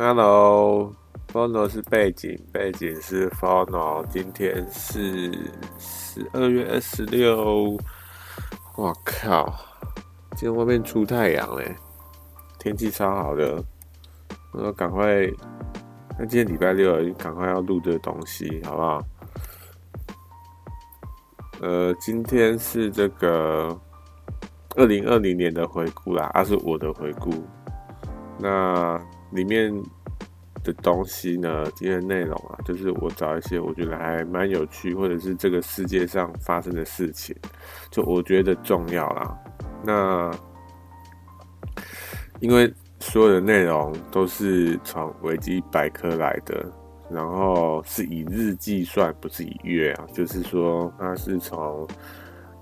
Hello，Fono 是背景，背景是 Fono。今天是十二月二十六。我靠，今天外面出太阳嘞，天气超好的。我要赶快，那今天礼拜六，赶快要录这个东西，好不好？呃，今天是这个二零二零年的回顾啦，啊，是我的回顾。那里面的东西呢，今天内容啊，就是我找一些我觉得还蛮有趣，或者是这个世界上发生的事情，就我觉得重要啦。那因为所有的内容都是从维基百科来的。然后是以日计算，不是以月啊，就是说它是从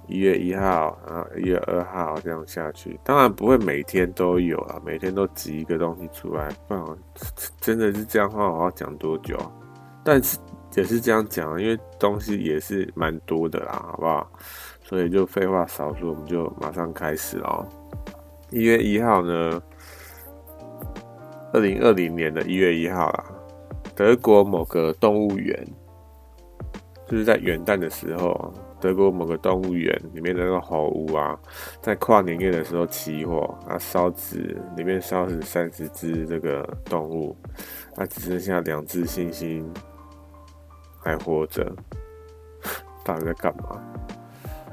一月一号，然后一月二号这样下去。当然不会每天都有啊，每天都挤一个东西出来，不然真的是这样的话，我要讲多久？但是也是这样讲，因为东西也是蛮多的啦，好不好？所以就废话少说，我们就马上开始哦。一月一号呢，二零二零年的一月一号啦。德国某个动物园，就是在元旦的时候，德国某个动物园里面的那个猴屋啊，在跨年夜的时候起火，啊，烧死里面烧死三十只这个动物，啊，只剩下两只猩猩还活着，到底在干嘛？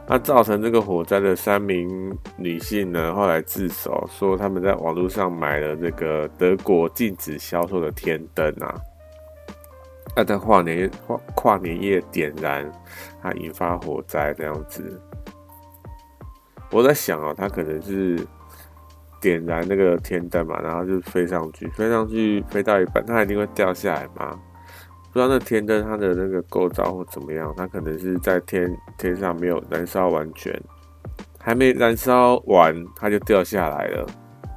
那造成这个火灾的三名女性呢，后来自首说他们在网络上买了这个德国禁止销售的天灯啊。那，在跨年跨跨年夜点燃，它引发火灾这样子。我在想啊，它可能是点燃那个天灯嘛，然后就飞上去，飞上去飞到一半，它一定会掉下来嘛。不知道那天灯它的那个构造或怎么样，它可能是在天天上没有燃烧完全，还没燃烧完，它就掉下来了，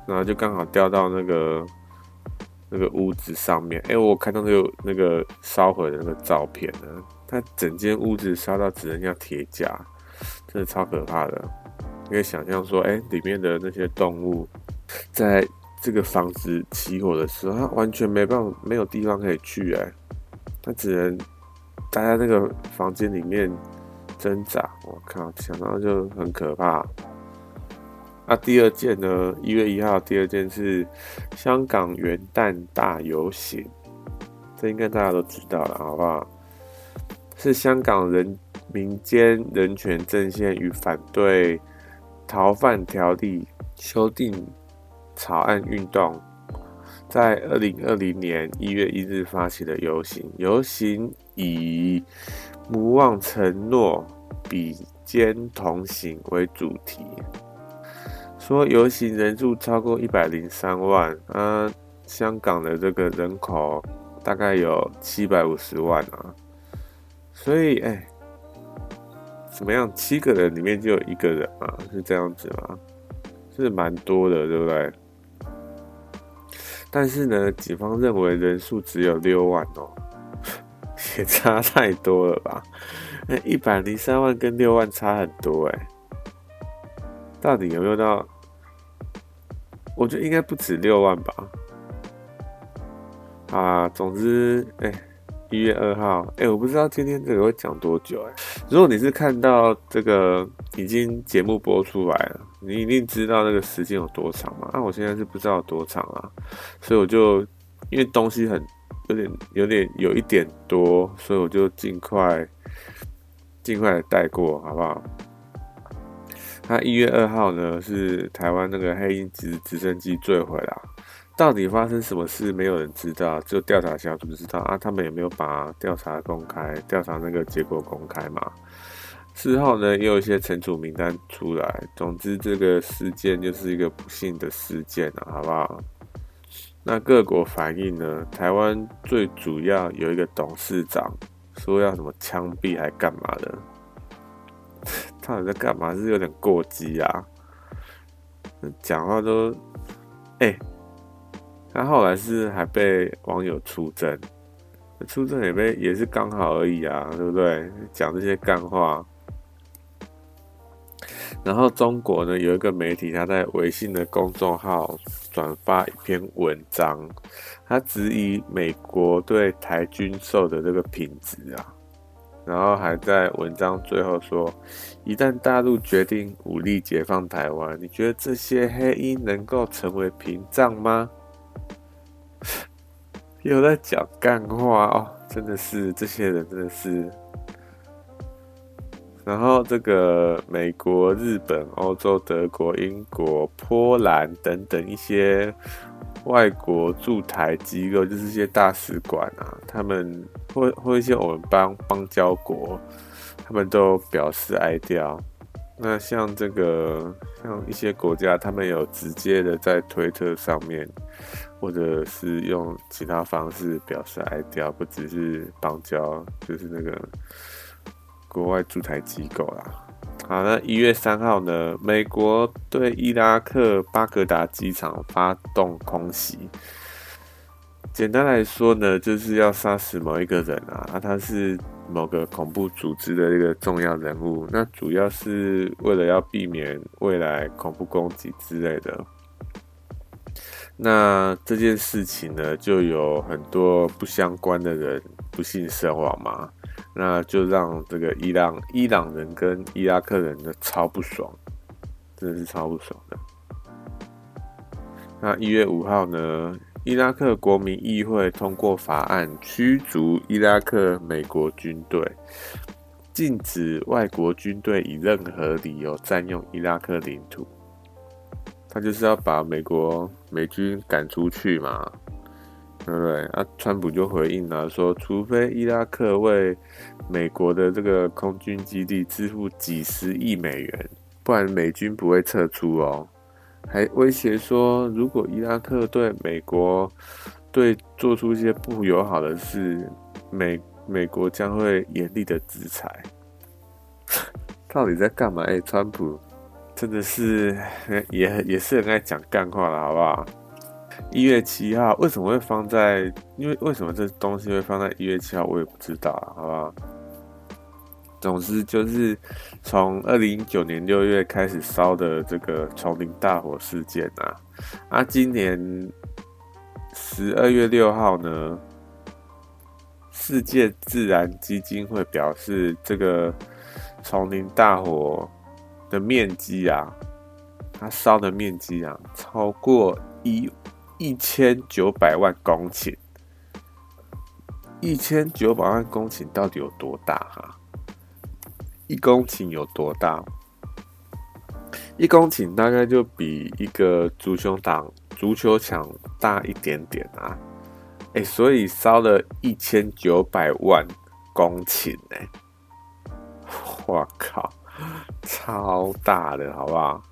然后就刚好掉到那个。那个屋子上面，哎、我看到那个那个烧毁的那个照片呢，它整间屋子烧到只剩下铁架，真的超可怕的。你可以想象说，哎、里面的那些动物，在这个房子起火的时候，它完全没办法，没有地方可以去，哎，它只能待在那个房间里面挣扎。我靠，想到就很可怕。那、第二件呢？一月一号，第二件是香港元旦大游行，这应该大家都知道了，好不好？是香港人民间人权阵线与反对逃犯条例修订草案运动，在二零二零年一月一日发起的游行，游行以“不忘承诺，比肩同行”为主题。说游行人数超过一百零三万，啊，香港的这个人口大概有七百五十万啊，所以哎、怎么样？七个人里面就有一个人嘛，是这样子吗？是蛮多的，对不对？但是呢，警方认为人数只有六万哦，也差太多了吧？那一百零三万跟六万差很多哎，到底有没有到？我觉得应该不止六万吧。啊，总之，哎、一月二号，哎、我不知道今天这个会讲多久、欸。哎，如果你是看到这个已经节目播出来了，你一定知道那个时间有多长嘛？那、啊、我现在是不知道有多长啊，所以我就因为东西很有点有点有一点多，所以我就尽快尽快带过，好不好？他一月二号呢，是台湾那个黑鹰直直升机坠毁了，到底发生什么事，没有人知道，只有调查小组知道啊。他们也没有把调查公开，调查那个结果公开嘛。事后呢，也有一些惩处名单出来。总之，这个事件就是一个不幸的事件了，好不好？那各国反应呢？台湾最主要有一个董事长说要什么枪毙还干嘛的。他在干嘛？是有点过激啊！讲话都，哎、他后来是还被网友出征，出征也被也是刚好而已啊，对不对？讲这些干话。然后中国呢，有一个媒体，他在微信的公众号转发一篇文章，他质疑美国对台军售的这个品质啊，然后还在文章最后说，一旦大陆决定武力解放台湾，你觉得这些黑鹰能够成为屏障吗？又在讲干话哦，真的是这些人真的是。然后这个美国、日本、欧洲、德国、英国、波兰等等一些外国驻台机构，就是一些大使馆啊，他们或或一些我们邦邦交国，他们都表示哀悼。那像这个像一些国家，他们有直接的在推特上面，或者是用其他方式表示哀悼，不只是邦交，就是那个。国外驻台机构啦，好，那一月三号呢，美国对伊拉克巴格达机场发动空袭。简单来说呢，就是要杀死某一个人啊，啊，他是某个恐怖组织的一个重要人物。那主要是为了要避免未来恐怖攻击之类的。那这件事情呢，就有很多不相关的人不幸身亡嘛。那就让这个伊朗伊朗人跟伊拉克人呢超不爽，真的是超不爽的。那一月五号呢，伊拉克国民议会通过法案，驱逐伊拉克美国军队，禁止外国军队以任何理由占用伊拉克领土。他就是要把美国美军赶出去嘛。对不对？啊，川普就回应了，说除非伊拉克为美国的这个空军基地支付几十亿美元，不然美军不会撤出哦。还威胁说，如果伊拉克对美国对做出一些不友好的事，美美国将会严厉的制裁。到底在干嘛？哎，川普真的是也也是很爱讲干话了，好不好？一月七号为什么会放在？因为为什么这东西会放在一月七号，我也不知道，好不好？总之就是从二零一九年六月开始烧的这个丛林大火事件啊，啊，今年十二月六号呢，世界自然基金会表示，这个丛林大火的面积啊，它烧的面积啊，超过一。一千九百万公顷，一千九百万公顷到底有多大？哈，一公顷有多大？一公顷大概就比一个足球场足球场大一点点啊！哎、所以烧了一千九百万公顷呢、欸！我靠，超大的，好不好？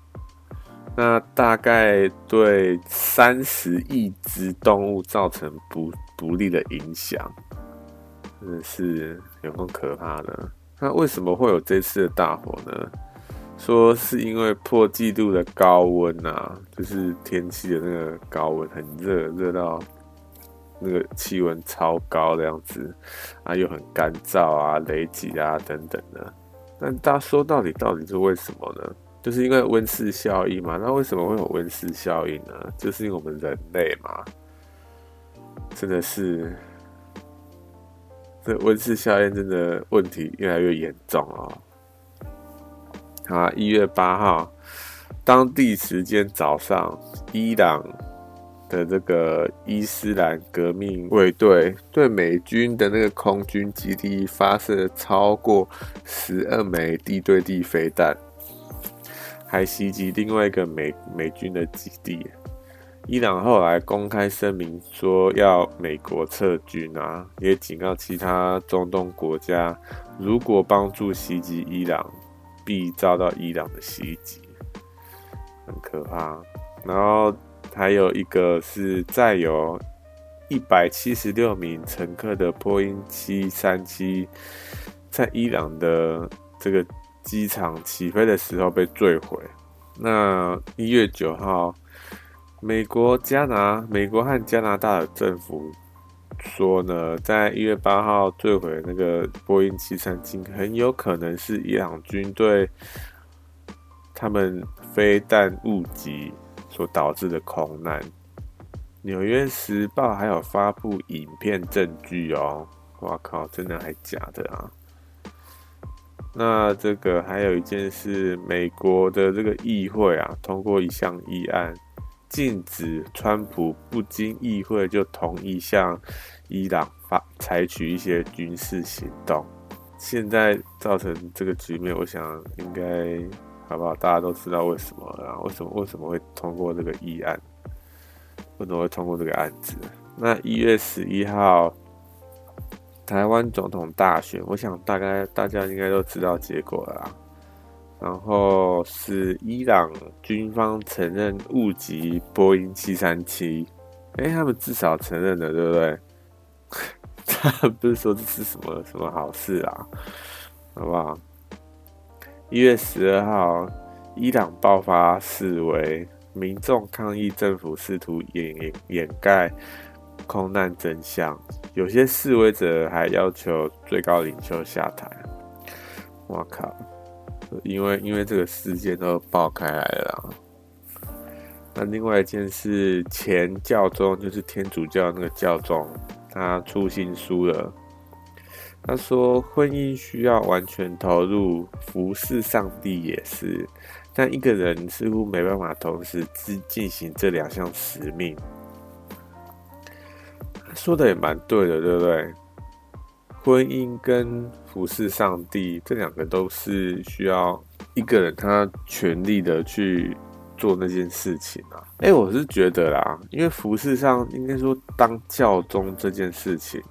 那大概对三十亿只动物造成不不利的影响，真的是有够可怕的。那为什么会有这次的大火呢？说是因为破纪录的高温啊，就是天气的那个高温很热，热到那个气温超高的样子啊，又很干燥啊、雷击啊等等的。但大家说到底到底是为什么呢？就是因为温室效应嘛，那为什么会有温室效应呢？就是因为我们人类嘛，真的是这温室效应真的问题越来越严重哦。好，一月八号，当地时间早上，伊朗的这个伊斯兰革命卫队对美军的那个空军基地发射超过十二枚地对地飞弹。还袭击另外一个美美军的基地，伊朗后来公开声明说要美国撤军啊，也警告其他中东国家，如果帮助袭击伊朗，必遭到伊朗的袭击，很可怕。然后还有一个是载有一百七十六名乘客的波音七三七，在伊朗的这个。机场起飞的时候被坠毁。那一月九号，美国、加拿、美国和加拿大的政府说呢，在一月八号坠毁那个波音七三七，很有可能是伊朗军队他们飞弹误击所导致的空难。纽约时报还有发布影片证据哦，哇靠，真的还假的啊？那这个还有一件事，美国的这个议会啊，通过一项议案，禁止川普不经议会就同意向伊朗发采取一些军事行动。现在造成这个局面，我想应该好不好？大家都知道为什么啊？为什么为什么会通过这个议案？为什么会通过这个案子？那一月十一号，台湾总统大选，我想大概大家应该都知道结果了啦。然后是伊朗军方承认误击波音七三七，哎，他们至少承认了，对不对？他不是说这是什么什么好事啊？好不好？一月十二号，伊朗爆发示威。民众抗议政府试图掩掩盖空难真相，有些示威者还要求最高领袖下台。我靠！因为因为这个事件都爆开来了。那另外一件事，前教宗就是天主教那个教宗，他出新书了。他说，婚姻需要完全投入，服侍上帝也是。但一个人似乎没办法同时进进行这两项使命，说的也蛮对的，对不对？婚姻跟服侍上帝这两个都是需要一个人他全力的去做那件事情啊。哎，我是觉得啦，因为服侍上应该说当教宗这件事情。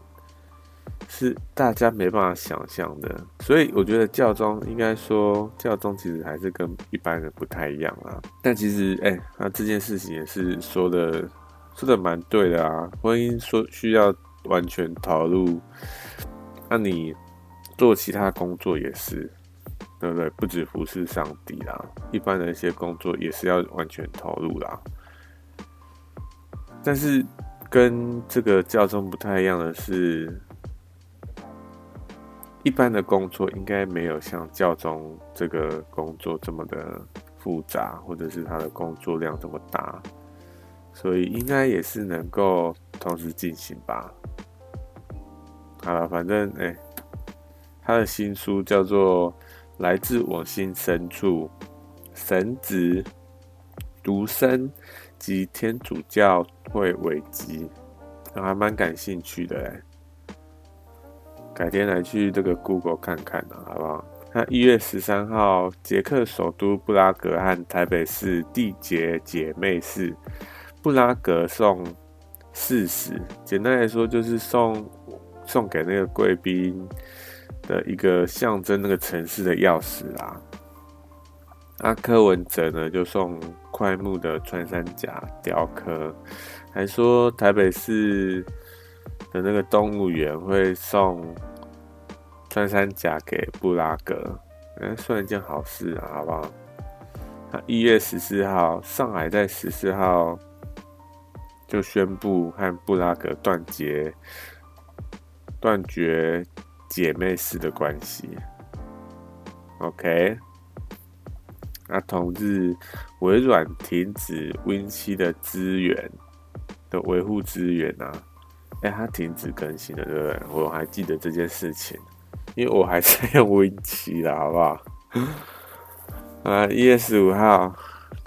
是大家没办法想象的，所以我觉得教宗应该说，教宗其实还是跟一般人不太一样啊。但其实，哎、欸，那这件事情也是说的，说的蛮对的啊。婚姻说需要完全投入，那你做其他工作也是，对不对？不止服侍上帝啦，一般的一些工作也是要完全投入啦。但是跟这个教宗不太一样的是。一般的工作应该没有像教宗这个工作这么的复杂，或者是他的工作量这么大，所以应该也是能够同时进行吧。好了，反正哎、他的新书叫做《来自我心深处：神职、独身及天主教会危机》，我还蛮感兴趣的哎。改天来去这个 Google 看看呢，好不好？那一月十三号，捷克首都布拉格和台北市缔结姐妹市，布拉格送四十，简单来说就是送送给那个贵宾的一个象征那个城市的钥匙啊。阿柯文哲呢就送桧木的穿山甲雕刻，还说台北市。的那个动物园会送穿山甲给布拉格，嗯，算一件好事啊，好不好？那一月十四号，上海在十四号就宣布和布拉格断绝断绝姐妹式的关系。OK，那同日，微软停止 Win7 的资源的维护资源啊。哎，它停止更新了，对不对？我还记得这件事情，因为我还在 用 Win 七啦，好不好？啊，一月十五号，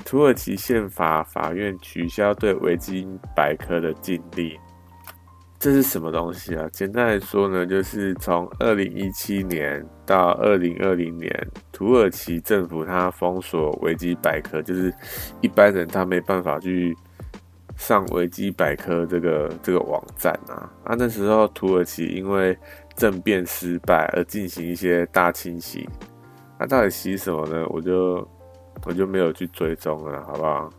土耳其宪法法院取消对维基百科的禁令，这是什么东西啊？简单来说呢，就是从二零一七年到二零二零年，土耳其政府它封锁维基百科，就是一般人他没办法去。上维基百科这个这个网站啊，啊那时候土耳其因为政变失败而进行一些大清洗，那、到底洗什么呢？我就我就没有去追踪了，好不好？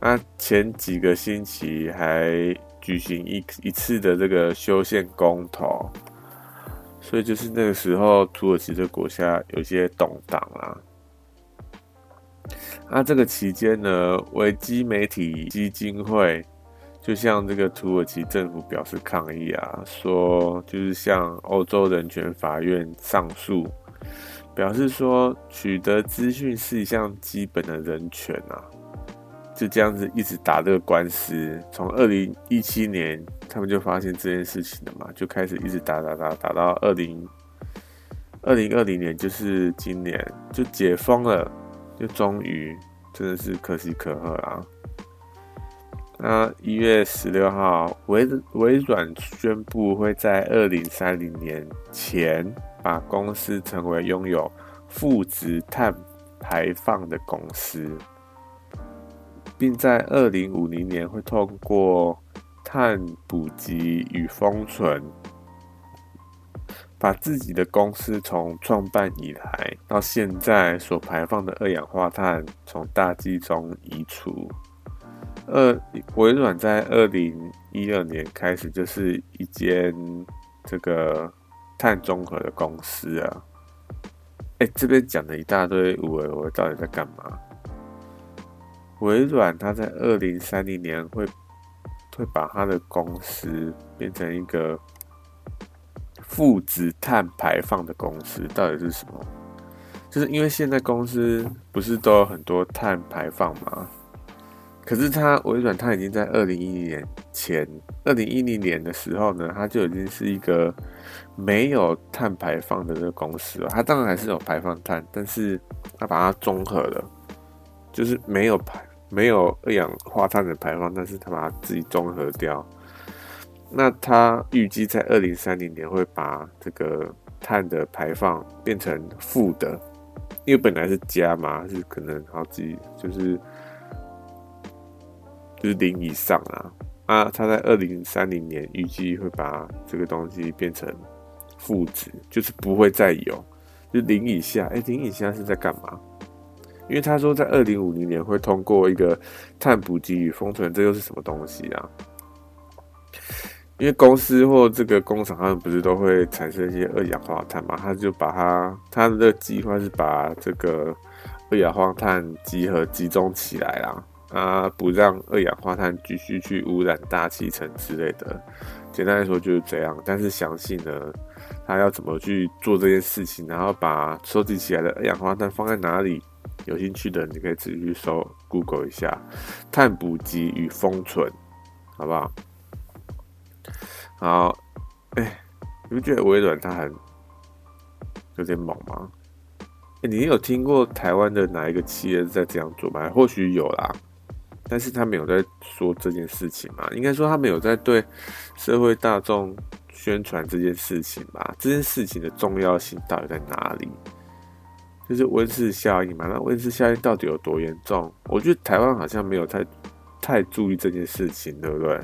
那前几个星期还举行一一次的这个修宪公投，所以就是那个时候土耳其这国家有些动荡啊。那这个期间呢，维基媒体基金会就向这个土耳其政府表示抗议啊，说就是向欧洲人权法院上诉，表示说取得资讯是一项基本的人权啊，就这样子一直打这个官司，从二零一七年他们就发现这件事情了嘛，就开始一直打打打打到二零二零二零年，就是今年就解封了，就终于真的是可喜可贺啦。那一月十六号，微微软宣布会在二零三零年前把公司成为拥有负值碳排放的公司，并在二零五零年会透过碳捕集与封存，把自己的公司从创办以来到现在所排放的二氧化碳从大气中移除。二微软在二零一二年开始就是一间这个碳中和的公司啊。哎，这边讲了一大堆，我我到底在干嘛？微软它在二零三零年会会把它的公司变成一个负值碳排放的公司，到底是什么？就是因为现在公司不是都有很多碳排放吗？可是它微软，它已经在二零一零年前，二零一零年的时候呢，它就已经是一个没有碳排放的这个公司了。它当然还是有排放碳，但是它把它综合了，就是没有排没有二氧化碳的排放，但是它把它自己综合掉。那它预计在二零三零年会把这个碳的排放变成负的，因为本来是加嘛，是可能好几就是。就是零以上啊，啊，他在二零三零年预计会把这个东西变成负值，就是不会再有，就零以下。哎、零以下是在干嘛？因为他说在二零五零年会通过一个碳捕集与封存，这又是什么东西啊？因为公司或这个工厂，他们不是都会产生一些二氧化碳嘛？他就把它，他的计划是把这个二氧化碳集合集中起来啦。啊，不让二氧化碳继续去污染大气层之类的。简单来说就是这样。但是详细呢，他要怎么去做这件事情，然后把收集起来的二氧化碳放在哪里？有兴趣的你可以自己去搜 Google 一下“碳捕集与封存”，好不好？好，哎、你不觉得微软它很有点猛吗？欸、你有听过台湾的哪一个企业在这样做吗？或许有啦。但是他没有在说这件事情嘛？应该说他没有在对社会大众宣传这件事情吧？这件事情的重要性到底在哪里？就是温室效应嘛？那温室效应到底有多严重？我觉得台湾好像没有太太注意这件事情，对不对？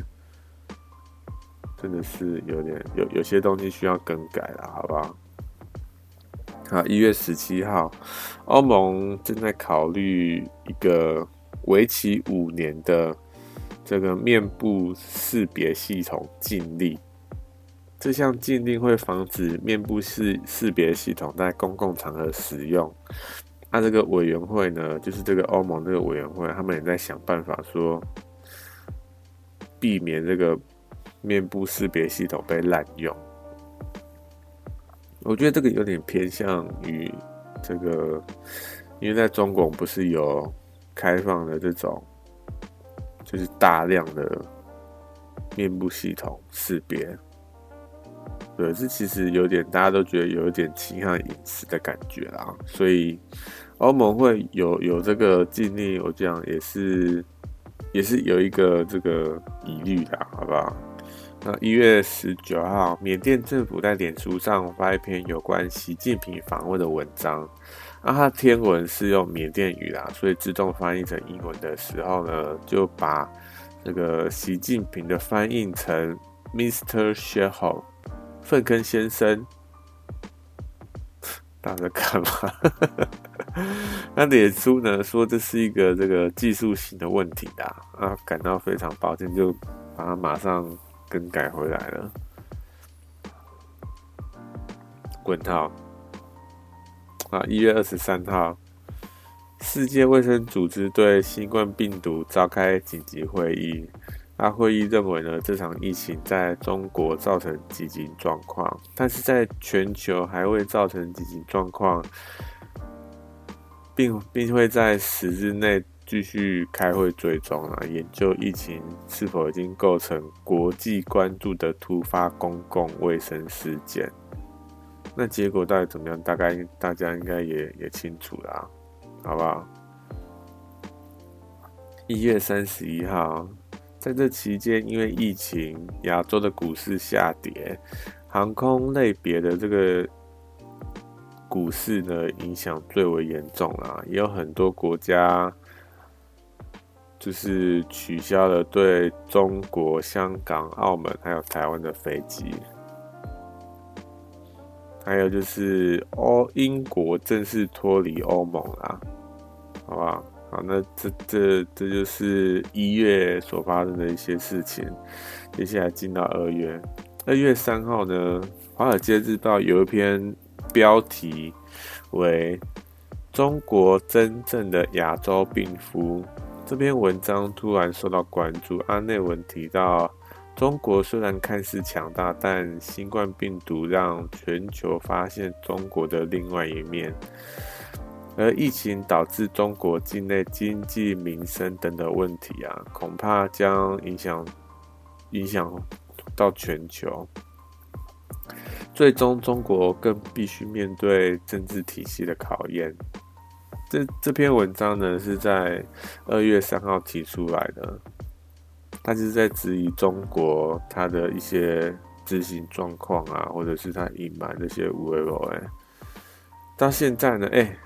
真的是有点有有些东西需要更改了，好不好？好，一月十七号，欧盟正在考虑一个。为期五年的这个面部识别系统禁令，这项禁令会防止面部识识别系统在公共场合使用。那、这个委员会呢，就是这个欧盟这个委员会，他们也在想办法说，避免这个面部识别系统被滥用。我觉得这个有点偏向于这个，因为在中国不是有。开放的这种，就是大量的面部系统识别，对，这其实有点大家都觉得有一点侵害隐私的感觉啦。所以欧盟会有有这个禁令，我这样也是也是有一个这个疑虑的，好不好？那一月十九号，缅甸政府在脸书上发一篇有关习近平访问的文章。那它天文是用缅甸语啦，所以自动翻译成英文的时候呢，就把这个习近平的翻译成 Mr. Shithole 粪坑先生。大家在干嘛？那脸书呢说这是一个这个技术性的问题啦，啊，感到非常抱歉，就把它马上更改回来了。滚号。啊，一月二十三号，世界卫生组织对新冠病毒召开紧急会议。那会议认为呢，这场疫情在中国造成紧急状况，但是在全球还未造成紧急状况，并并会在十日内继续开会追踪啊，研究疫情是否已经构成国际关注的突发公共卫生事件。那结果到底怎么样？大概大家应该也也清楚啦，好不好？一月三十一号，在这期间，因为疫情，亚洲的股市下跌，航空类别的这个股市呢，影响最为严重啦。也有很多国家就是取消了对中国、香港、澳门还有台湾的飞机。还有就是欧英国正式脱离欧盟啦，好不好？好，那这这这就是一月所发生的一些事情。接下来进到二月，二月三号呢，《华尔街日报》有一篇标题为“中国真正的亚洲病夫”。这篇文章突然受到关注，阿内文提到，中国虽然看似强大，但新冠病毒让全球发现中国的另外一面。而疫情导致中国境内经济、民生等等问题啊，恐怕将影响影响到全球。最终，中国更必须面对政治体系的考验。这这篇文章呢，是在二月三号提出来的，他就是在质疑中国他的一些执行状况啊，或者是他隐瞒这些无为而为。到现在呢，哎。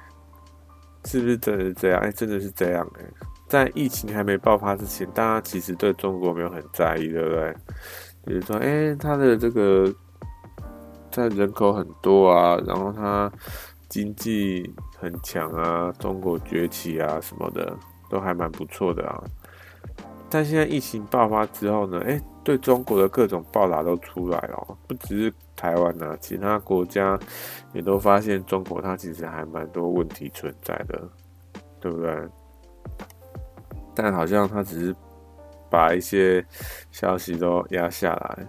是不是真的是这样？哎、真的是这样哎、在疫情还没爆发之前，大家其实对中国没有很在意，对不对？比如说，哎、他的这个在人口很多啊，然后他经济很强啊，中国崛起啊什么的，都还蛮不错的啊。但现在疫情爆发之后呢，哎、欸，对中国的各种报道都出来了，不只是台湾呐、啊，其他国家也都发现中国它其实还蛮多问题存在的，对不对？但好像他只是把一些消息都压下来，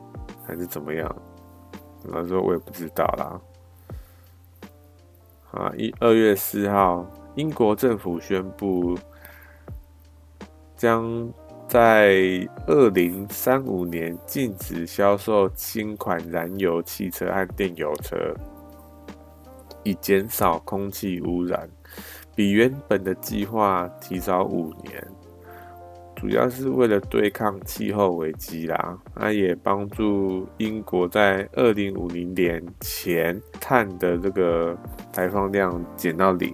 还是怎么样？老实说，我也不知道啦。啊，一二月四号，英国政府宣布将。在二零三五年禁止销售新款燃油汽车和电油车，以减少空气污染，比原本的计划提早五年，主要是为了对抗气候危机啦。那也帮助英国在二零五零年前碳的这个排放量减到零。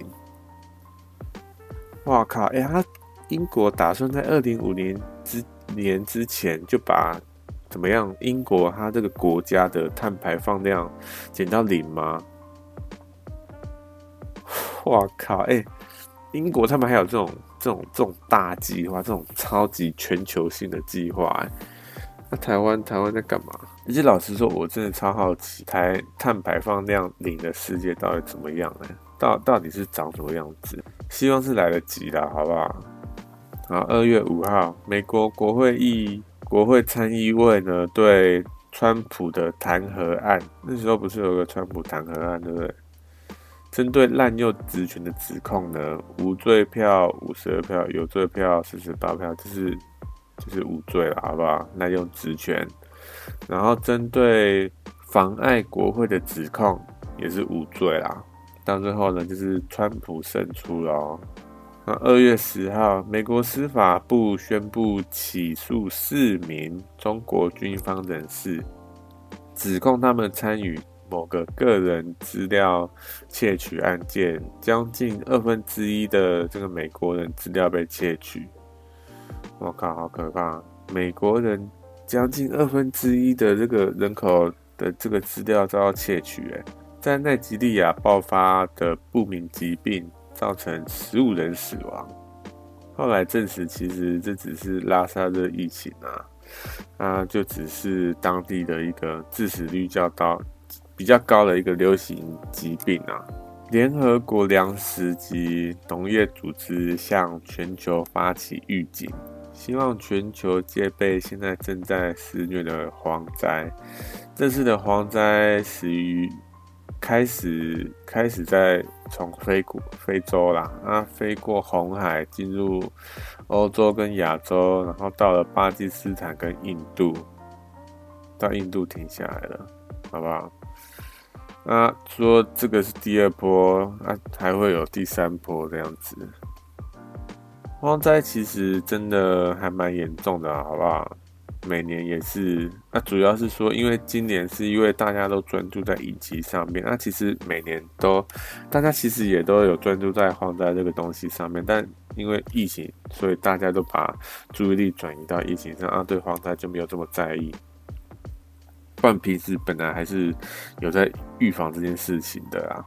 哇靠！哎、他。英国打算在二零五零之年之前就把怎么样？英国它这个国家的碳排放量减到零吗？哇靠！哎、英国他们还有这种这种这种大计划，这种超级全球性的计划。那台湾台湾在干嘛？而且老实说，我真的超好奇，台碳排放量零的世界到底怎么样呢？到到底是长什么样子？希望是来得及的，好不好？好，二月五号，美国国会议国会参议会呢，对川普的弹劾案，那时候不是有个川普弹劾案，对不对？针对滥用职权的指控呢，无罪票五十二票，有罪票四十八票，就是就是无罪了，好不好？滥用职权，然后针对妨碍国会的指控也是无罪啦。到最后呢，就是川普胜出了哦。那二月十号，美国司法部宣布起诉四名中国军方人士，指控他们参与某个个人资料窃取案件，将近二分之一的这个美国人资料被窃取。我靠，好可怕！美国人将近二分之一的这个人口的这个资料遭到窃取，诶，在奈及利亚爆发的不明疾病。造成十五人死亡，后来证实其实这只是拉萨热疫情啊，啊，就只是当地的一个致死率较高、比较高的一个流行疾病啊。联合国粮食及农业组织向全球发起预警，希望全球戒备现在正在肆虐的蝗灾。这次的蝗灾始于开始开始在从非古非洲啦，啊，飞过红海进入欧洲跟亚洲，然后到了巴基斯坦跟印度，到印度停下来了，好不好？啊，说这个是第二波，啊，还会有第三波这样子。蝗灾其实真的还蛮严重的，好不好？每年也是。那主要是说，因为今年是因为大家都专注在疫情上面，那其实每年都大家其实也都有专注在蝗灾这个东西上面，但因为疫情，所以大家都把注意力转移到疫情上，啊，对蝗灾就没有这么在意。不然平时本来还是有在预防这件事情的啊。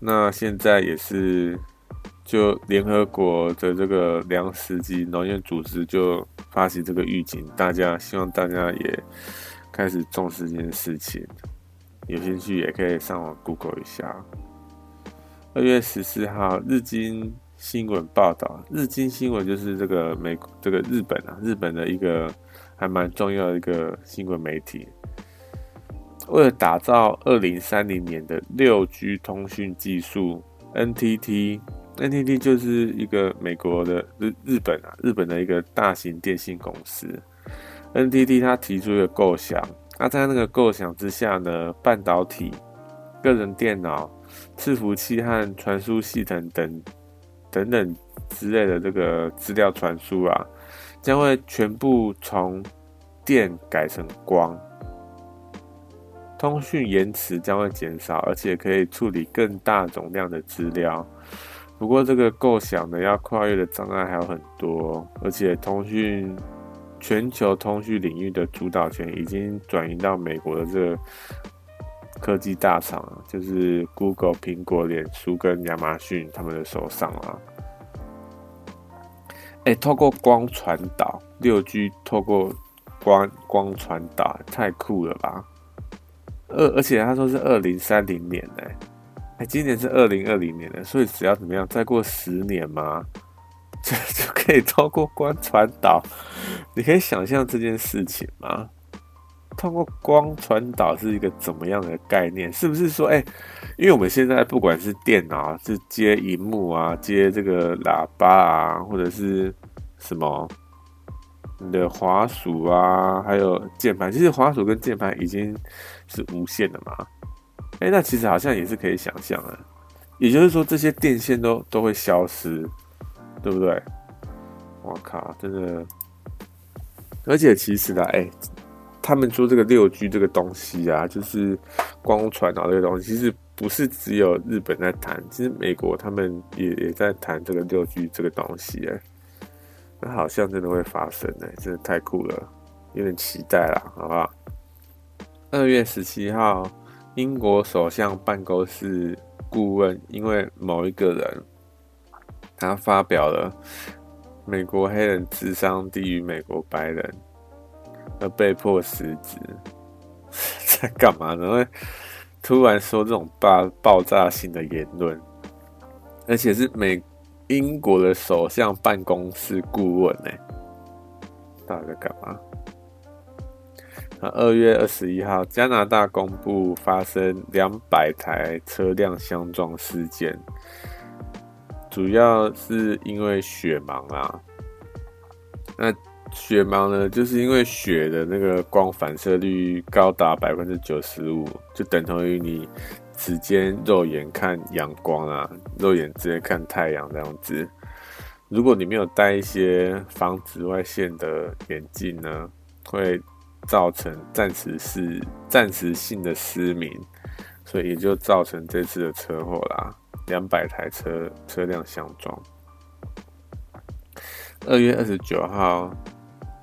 那现在也是。就联合国的这个粮食及农业组织就发起这个预警，大家希望大家也开始重视这件事情。有兴趣也可以上网 Google 一下。二月十四号，日经新闻报道，日经新闻就是这个美这个日本啊，日本的一个还蛮重要的一个新闻媒体，为了打造二零三零年的六 G 通讯技术，NTT。NTT 就是一个美国的日日本啊，日本的一个大型电信公司。NTT 它提出一个构想，那在那个构想之下呢，半导体、个人电脑、伺服器和传输系统等等等之类的这个资料传输啊，将会全部从电改成光，通讯延迟将会减少，而且可以处理更大总量的资料。不过，这个构想呢，要跨越的障碍还有很多，而且通讯全球通讯领域的主导权已经转移到美国的这个科技大厂，就是 Google、苹果、脸书跟亚马逊他们的手上啊。哎，透过光传导，六 G 透过光光传导，太酷了吧！二而且他说是二零三零年呢。哎，今年是二零二零年了，所以只要怎么样，再过十年嘛，就就可以透过光传导。你可以想象这件事情吗？通过光传导是一个怎么样的概念？是不是说，哎，因为我们现在不管是电脑，是接荧幕啊，接这个喇叭啊，或者是什么你的滑鼠啊，还有键盘，其实滑鼠跟键盘已经是无线的嘛。哎，那其实好像也是可以想象啊，也就是说这些电线都都会消失，对不对？我靠，真的！而且其实呢，哎，他们说这个六 G 这个东西啊，就是光传导这个东西，其实不是只有日本在谈，其实美国他们也也在谈这个六 G 这个东西，哎，那好像真的会发生，哎，真的太酷了，有点期待啦，好不好？二月十七号。英国首相办公室顾问因为某一个人，他发表了美国黑人智商低于美国白人，而被迫辞职。在干嘛呢？突然说这种爆爆炸性的言论，而且是美英国的首相办公室顾问呢？到底在干嘛？二月二十一号，加拿大公布发生两百台车辆相撞事件，主要是因为雪盲啊。那雪盲呢，就是因为雪的那个光反射率高达百分之九十五，就等同于你直接肉眼看阳光啊，肉眼直接看太阳这样子。如果你没有戴一些防紫外线的眼镜呢，会。造成暂时是暂时性的失明，所以也就造成这次的车祸啦。两百台车车辆相撞。二月二十九号，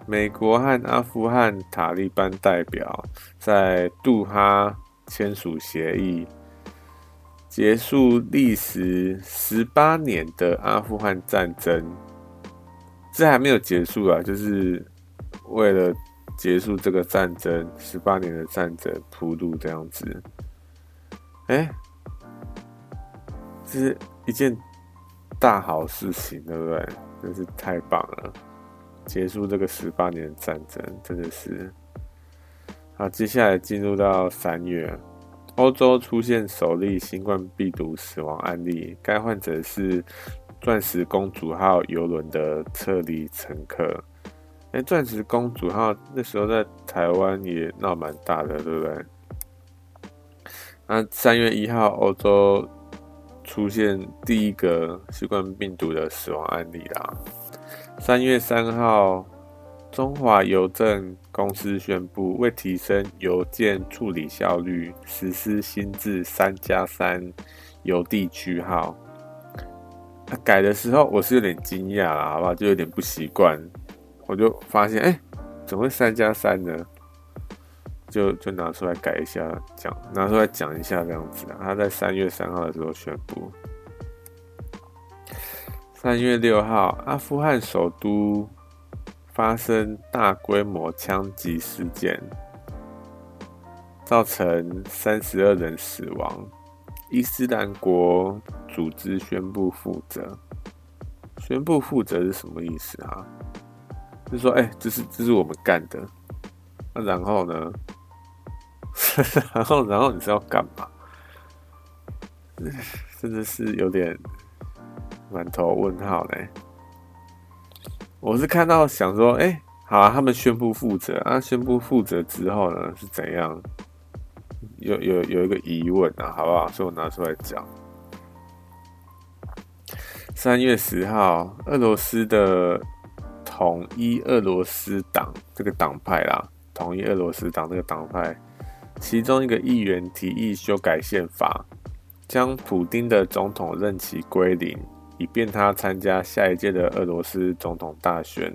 美国和阿富汗塔利班代表在杜哈签署协议，结束历时十八年的阿富汗战争。这还没有结束啊，就是为了。结束这个战争，十八年的战争铺路这样子，哎，这是一件大好事情，对不对？真是太棒了！结束这个十八年战争，真的是。好，接下来进入到三月，欧洲出现首例新冠病毒死亡案例，该患者是钻石公主号邮轮的撤离乘客。哎，钻石公主号那时候在台湾也闹蛮大的，对不对？那三月一号，欧洲出现第一个新冠病毒的死亡案例啦。三月三号。中华邮政公司宣布，为提升邮件处理效率，实施新制三加三邮递区号。他改的时候，我是有点惊讶啦，好不好？就有点不习惯。我就发现，哎、怎么会三加三呢？就就拿出来改一下，讲拿出来讲一下这样子。他在三月三号的时候宣布。三月六号，阿富汗首都。发生大规模枪击事件，造成三十二人死亡。伊斯兰国组织宣布负责。宣布负责是什么意思啊？就说，哎、这是这是我们干的。那然后呢？然后然后你是要干嘛？真的是有点满头问号嘞。我是看到想说，哎、好啊，他们宣布负责啊，宣布负责之后呢，是怎样？有有有一个疑问啊，好不好？所以我拿出来讲。三月十号，俄罗斯的统一俄罗斯党这个党派啦，统一俄罗斯党这个党派，其中一个议员提议修改宪法，将普丁的总统任期归零。以便他参加下一届的俄罗斯总统大选。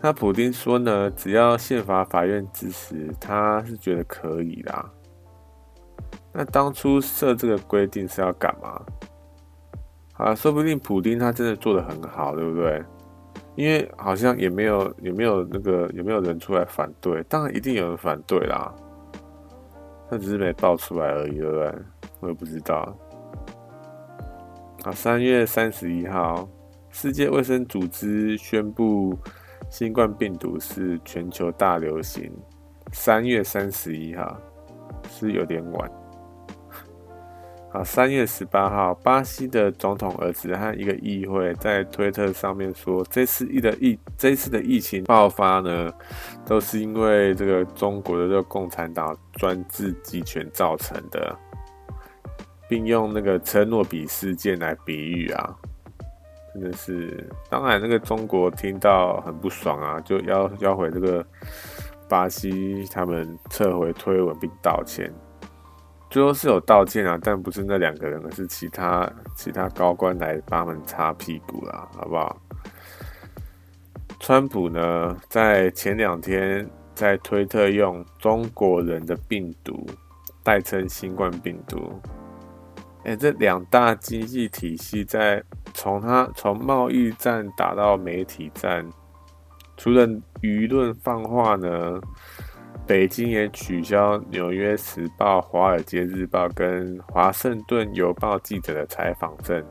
那普丁说呢，只要宪法法院支持，他是觉得可以啦。那当初设这个规定是要干嘛？啊，说不定普丁他真的做得很好，对不对？因为好像也没有也没有那个有没有人出来反对，当然一定有人反对啦。他只是没爆出来而已，对不对？我也不知道。啊，三月三十一号，世界卫生组织宣布新冠病毒是全球大流行。三月三十一号是有点晚。好，三月十八号，巴西的总统儿子和一个议会在推特上面说，这次疫的疫，这次的疫情爆发呢，都是因为这个中国的这个共产党专制集权造成的。并用那个车诺比事件来比喻啊，真的是，当然那个中国听到很不爽啊，就要要回这个巴西他们撤回推文并道歉，最后是有道歉啊，但不是那两个人，而是其他其他高官来帮他们擦屁股啦，好不好？川普呢，在前两天在推特用“中国人的病毒”代称新冠病毒。哎，这两大经济体系在从它从贸易战打到媒体战，除了舆论放话呢，北京也取消《纽约时报》、《华尔街日报》跟《华盛顿邮报》记者的采访证，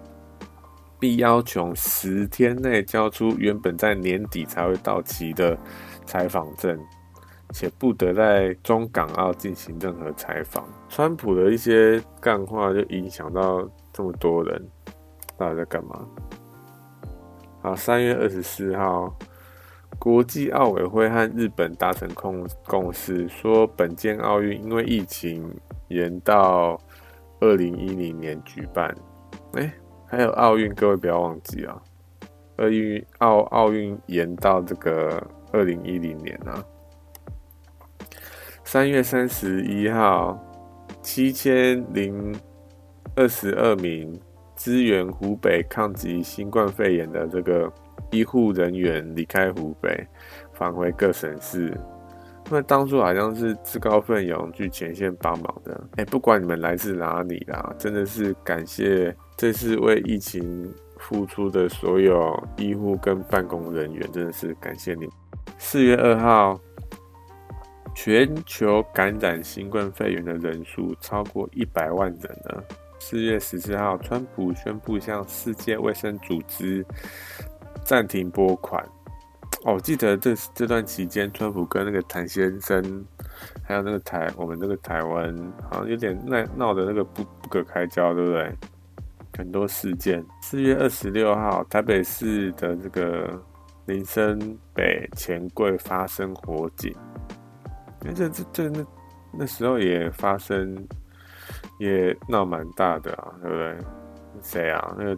并要求十天内交出原本在年底才会到期的采访证。且不得在中港澳进行任何采访。川普的一些干话就影响到这么多人，到底在干嘛？好，三月二十四号，国际奥委会和日本达成共共识，说本届奥运因为疫情延到二零一零年举办。哎，还有奥运，各位不要忘记啊，奥运奥奥运延到这个二零一零年啊。三月三十一号，七千零二十二名支援湖北抗击新冠肺炎的这个医护人员离开湖北，返回各省市。那当初好像是自告奋勇去前线帮忙的。哎，不管你们来自哪里啦，真的是感谢这次为疫情付出的所有医护跟办公人员，真的是感谢你。四月二号。全球感染新冠肺炎的人数超过一百万人了。四月十四号，川普宣布向世界卫生组织暂停拨款。哦，我记得这这段期间，川普跟那个谭先生，还有那个台，我们那个台湾，好像有点闹闹的那个不不可开交，对不对？很多事件。四月二十六号，台北市的这个林森北钱柜发生火警，那这这这那那时候也发生，也闹蛮大的啊，对不对？谁啊？那个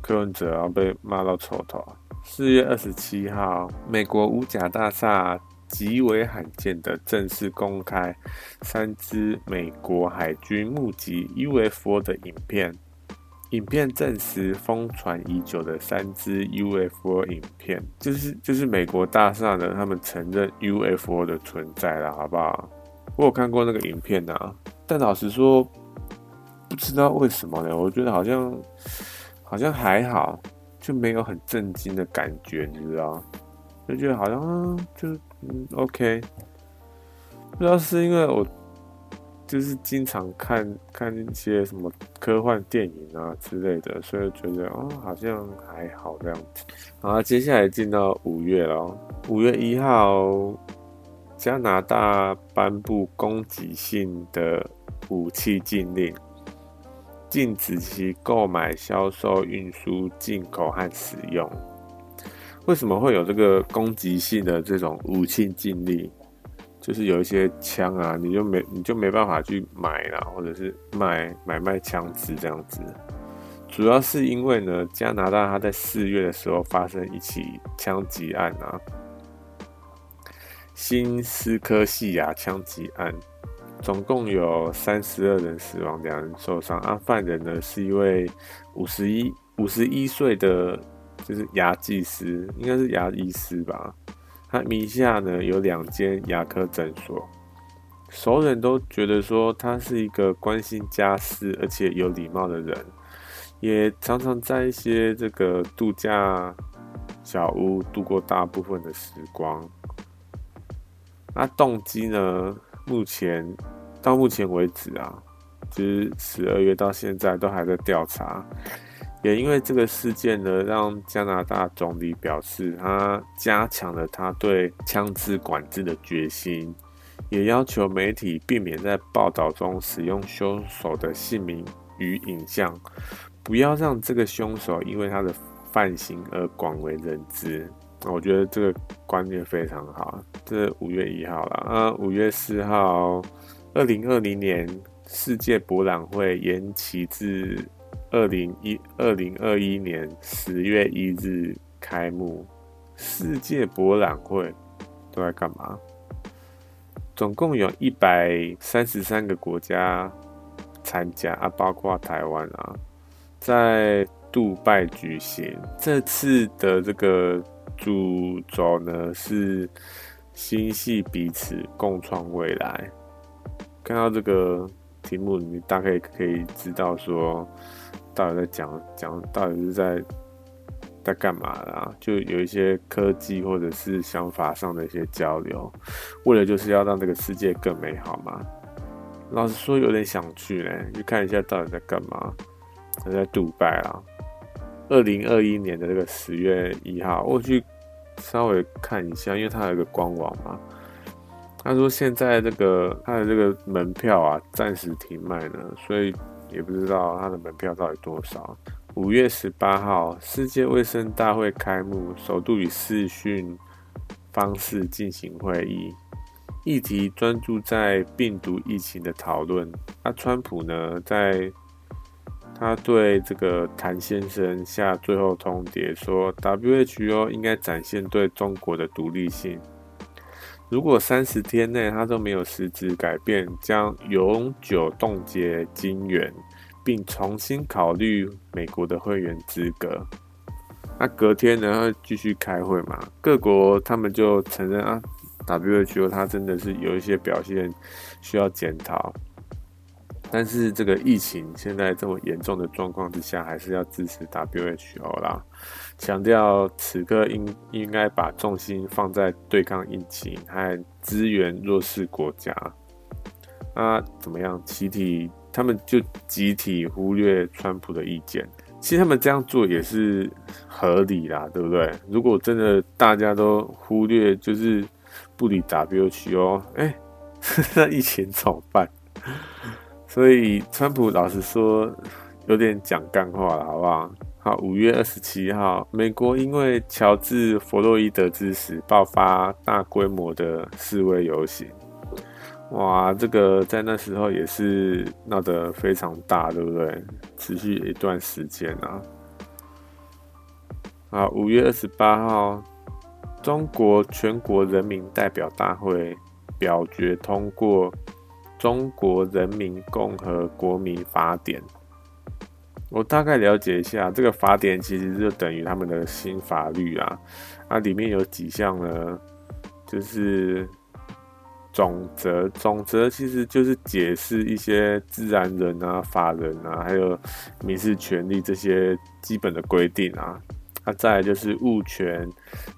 柯文哲啊，被骂到臭头。四月二十七号，美国五甲大厦极为罕见的正式公开三支美国海军目击 UFO 的影片。影片证实疯传已久的三支 UFO 影片，就是就是美国大厦呢，他们承认 UFO 的存在了，好不好？我有看过那个影片啊，但老实说，不知道为什么呢？我觉得好像好像还好。就没有很震惊的感觉，你知道？就觉得好像、就嗯 OK，不知道是因为我就是经常看看一些什么科幻电影啊之类的，所以觉得哦好像还好这样子。好，接下来进到五月了，五月一号，加拿大颁布攻击性的武器禁令。禁止其购买、销售、运输、进口和使用。为什么会有这个攻击性的这种武器禁令？就是有一些枪啊，你就没你就没办法去买了，或者是卖买卖枪支这样子。主要是因为呢，加拿大它在四月的时候发生一起枪击案啊，新斯科西亚枪击案。总共有三十二人死亡，两人受伤。啊，犯人呢是一位五十一五十一岁的，就是牙技师，应该是牙医师吧。他名下呢有两间牙科诊所。熟人都觉得说他是一个关心家事而且有礼貌的人，也常常在一些这个度假小屋度过大部分的时光。那动机呢？目前到目前为止啊，就是十二月到现在都还在调查。也因为这个事件呢，让加拿大总理表示，他加强了他对枪支管制的决心，也要求媒体避免在报道中使用凶手的姓名与影像，不要让这个凶手因为他的犯行而广为人知。我觉得这个观念非常好。这五月一号了啊，五月四号，二零二零年世界博览会延期至二零一二零二一年十月一日开幕。世界博览会都在干嘛？总共有一百三十三个国家参加啊，包括台湾啊，在杜拜举行。这次的这个。主轴呢是心系彼此，共创未来。看到这个题目，你大概可以知道说，到底在讲讲，到底是在在干嘛啦？就有一些科技或者是想法上的一些交流，为了就是要让这个世界更美好嘛。老实说，有点想去呢，去看一下到底在干嘛。他在杜拜啊。二零二一年的这个十月一号，我去稍微看一下，因为它有一个官网嘛。他说现在这个他的这个门票啊，暂时停卖呢，所以也不知道他的门票到底多少。五月十八号，世界卫生大会开幕，首度以视讯方式进行会议，议题专注在病毒疫情的讨论。那川普呢，在他对这个谭先生下最后通牒，说 WHO 应该展现对中国的独立性。如果三十天内他都没有实质改变，将永久冻结金援，并重新考虑美国的会员资格。那隔天呢，会继续开会嘛？各国他们就承认啊，WHO 他真的是有一些表现需要检讨。但是这个疫情现在这么严重的状况之下，还是要支持 WHO 啦，强调此刻应应该把重心放在对抗疫情和支援弱势国家。那怎么样？集体他们就集体忽略川普的意见。其实他们这样做也是合理啦，对不对？如果真的大家都忽略，就是不理 WHO，哎，那疫情怎么办？所以川普老实说有点讲干话了，好不好？好，五月二十七号，美国因为乔治·弗洛伊德之死爆发大规模的示威游行。哇，这个在那时候也是闹得非常大，对不对？持续一段时间啊。啊，五月二十八号，中国全国人民代表大会表决通过《中国人民共和国民法典》。我大概了解一下，这个法典其实就等于他们的新法律啊。啊，里面有几项呢？就是。总则，总则其实就是解释一些自然人啊、法人啊，还有民事权利这些基本的规定啊。那、啊、再来就是物权、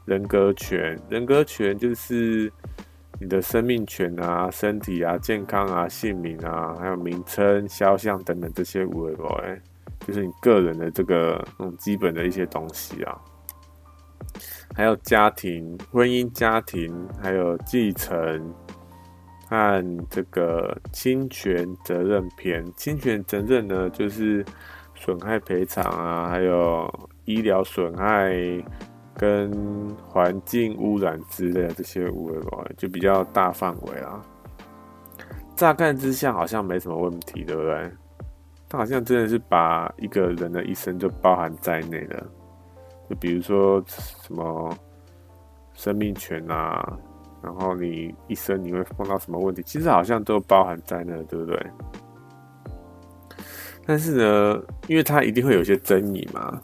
人格权，人格权就是你的生命权啊、身体啊、健康啊、姓名啊，还有名称、肖像等等这些五位，就是你个人的这个那种基本的一些东西啊。还有家庭、婚姻、家庭，还有继承。和这个侵权责任篇，侵权责任呢，就是损害赔偿啊，还有医疗损害跟环境污染之类的这些污染，就比较大范围啦。乍看之下好像没什么问题，对不对？它好像真的是把一个人的一生就包含在内了，就比如说什么生命权啊。然后你一生你会碰到什么问题？其实好像都包含在那，对不对？但是呢，因为它一定会有些争议嘛，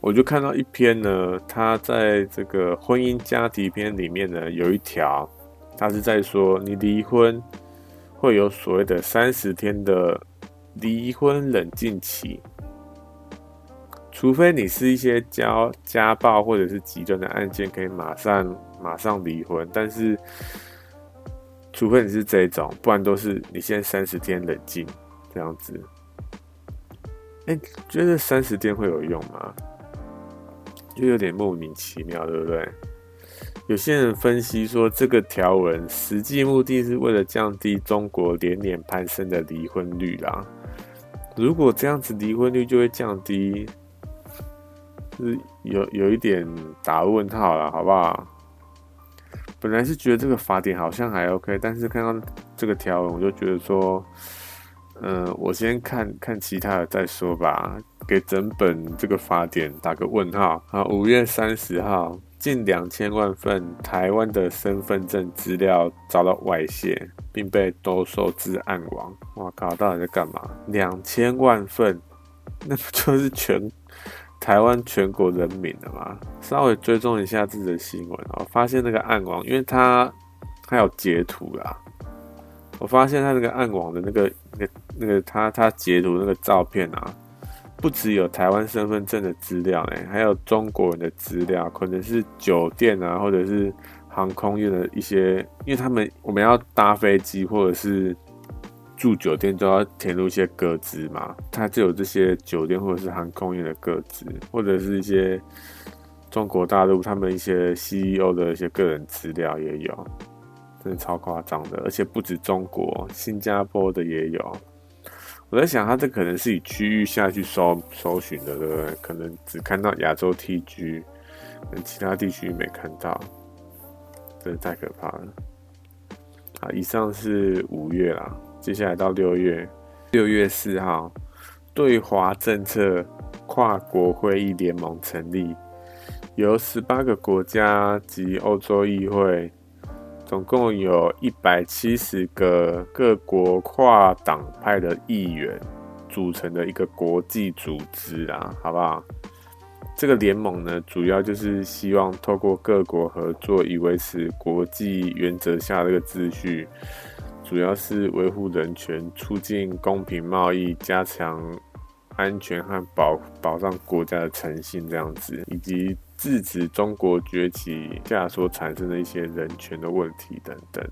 我就看到一篇呢，它在这个婚姻家庭篇里面呢，有一条，它是在说你离婚会有所谓的三十天的离婚冷静期。除非你是一些交家暴或者是极端的案件，可以马上马上离婚。但是，除非你是这种，不然都是你先三十天冷静这样子。哎、觉得三十天会有用吗？就有点莫名其妙，对不对？有些人分析说，这个条文实际目的是为了降低中国连年攀升的离婚率啦。如果这样子，离婚率就会降低。是有有一点打问号了，好不好？本来是觉得这个法典好像还 OK，但是看到这个条文，我就觉得说，嗯、我先看看其他的再说吧。给整本这个法典打个问号。好，五月三十号，近两千万份台湾的身份证资料遭到外泄，并被兜售至暗网。哇靠，到底在干嘛？两千万份，那不就是全？台湾全国人民的嘛，稍微追踪一下自己的新闻哦，发现那个暗网，因为它它有截图啦，我发现它那个暗网的那个那个那个它它截图那个照片啊，不只有台湾身份证的资料哎，还有中国人的资料，可能是酒店啊，或者是航空业的一些，因为他们我们要搭飞机或者是。住酒店都要填入一些个资嘛，它就有这些酒店或者是航空业的个资，或者是一些中国大陆他们一些 CEO 的一些个人资料也有，真的超夸张的，而且不止中国，新加坡的也有。我在想，它这可能是以区域下去搜搜寻的，对不对？可能只看到亚洲 TG，其他地区没看到，真的太可怕了。好，以上是五月啦。接下来到六月，六月四号，对华政策跨国会议联盟成立，由十八个国家及欧洲议会，总共有一百七十个各国跨党派的议员组成的一个国际组织啊，好不好？这个联盟呢，主要就是希望透过各国合作，以维持国际原则下这个秩序。主要是维护人权、促进公平贸易、加强安全和保保障国家的诚信这样子，以及制止中国崛起下所产生的一些人权的问题等等。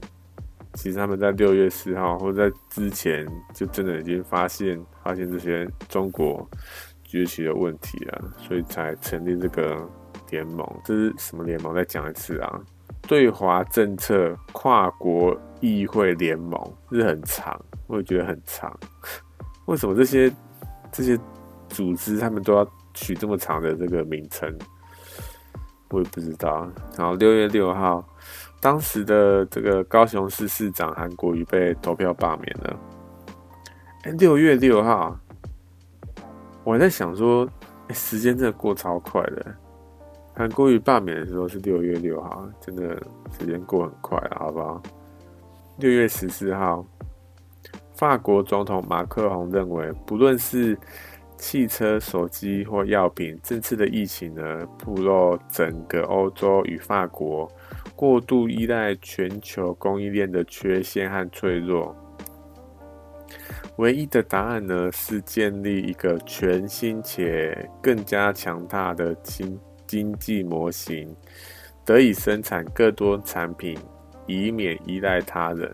其实他们在六月四号或者在之前就真的已经发现发现这些中国崛起的问题啊，所以才成立这个联盟。这是什么联盟？再讲一次啊！对华政策跨国议会联盟是很长，我也觉得很长。为什么这些这些组织他们都要取这么长的这个名称？我也不知道。然后六月六号，当时的这个高雄市市长韩国瑜被投票罢免了。哎，六月六号，我还在想说，哎，时间真的过超快的。韩国瑜罢免的时候是六月六号，真的时间过很快了，好不好？六月十四号，法国总统马克宏认为，不论是汽车、手机或药品，这次的疫情呢，暴露整个欧洲与法国过度依赖全球供应链的缺陷和脆弱。唯一的答案呢，是建立一个全新且更加强大的经经济模型，得以生产更多产品，以免依赖他人。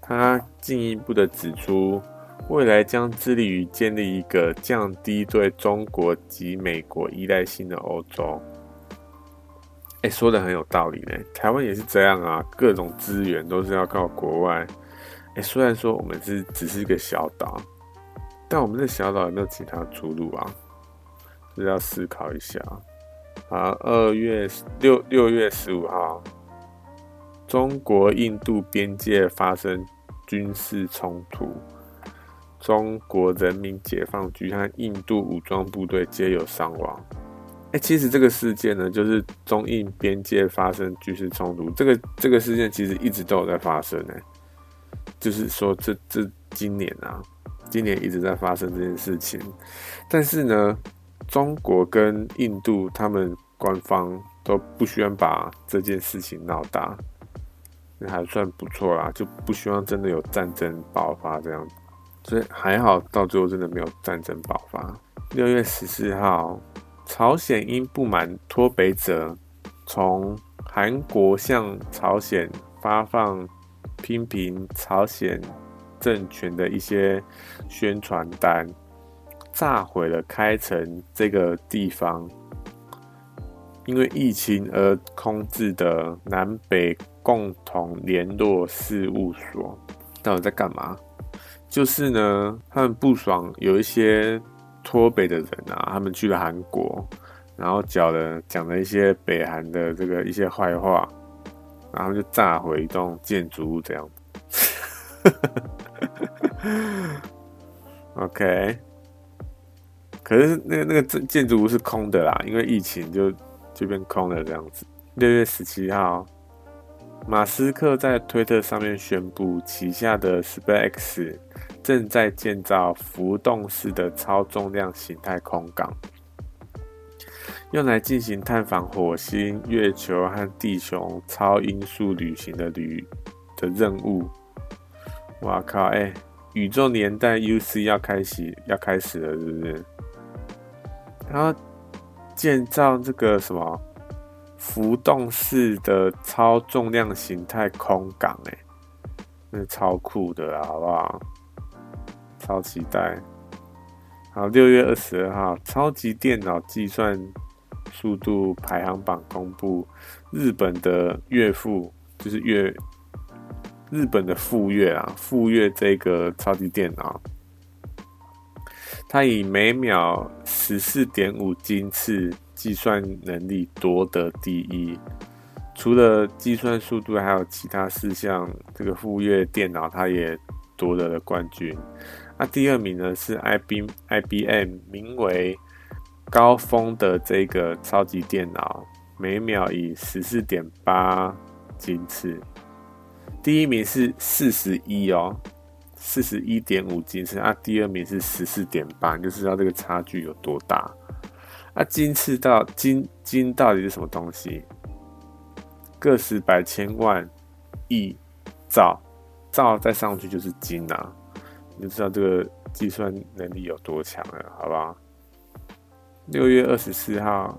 他进一步的指出，未来将致力于建立一个降低对中国及美国依赖性的欧洲。哎，说的很有道理呢。台湾也是这样啊，各种资源都是要靠国外。哎，虽然说我们是只是一个小岛，但我们这小岛有没有其他出路啊？就是要思考一下。啊，二月六六月十五号，中国印度边界发生军事冲突，中国人民解放军和印度武装部队皆有伤亡。哎，其实这个事件呢，就是中印边界发生军事冲突，这个这个事件其实一直都有在发生呢。就是说，这这今年啊，今年一直在发生这件事情，但是呢。中国跟印度，他们官方都不希望把这件事情闹大，那还算不错啦，就不希望真的有战争爆发这样，所以还好，到最后真的没有战争爆发。六月十四号，朝鲜因不满脱北者从韩国向朝鲜发放批评朝鲜政权的一些宣传单。炸毁了开城这个地方，因为疫情而空置的南北共同联络事务所，到底在干嘛？就是呢，他们不爽有一些脱北的人啊，他们去了韩国，然后讲了讲了一些北韩的这个一些坏话，然后就炸毁一栋建筑物这样。OK。可是那个那个建筑物是空的啦，因为疫情就就变空了这样子。六月十七号，马斯克在推特上面宣布，旗下的 SpaceX 正在建造浮动式的超重量型太空港，用来进行探访火星、月球和地球超音速旅行的旅的任务。哇靠！哎、宇宙年代 UC 要开始要开始了，是不是？然后建造这个什么浮动式的超重量型太空港，哎，那超酷的啦，好不好？超期待！好，六月二十二号，超级电脑计算速度排行榜公布，日本的岳父就是岳，日本的富岳啊，富岳这个超级电脑。它以每秒十四点五金次计算能力夺得第一，除了计算速度，还有其他四项，这个富岳电脑它也夺得了冠军。那第二名呢是 IB IBM 名为高峰的这个超级电脑，每秒以十四点八金次，第一名是四十一哦。四十一点五金次啊，第二名是十四点八，你就知道这个差距有多大。啊，金次到金金到底是什么东西？个十百千万亿兆兆再上去就是金啊，你就知道这个计算能力有多强了，好不好？六月二十四号，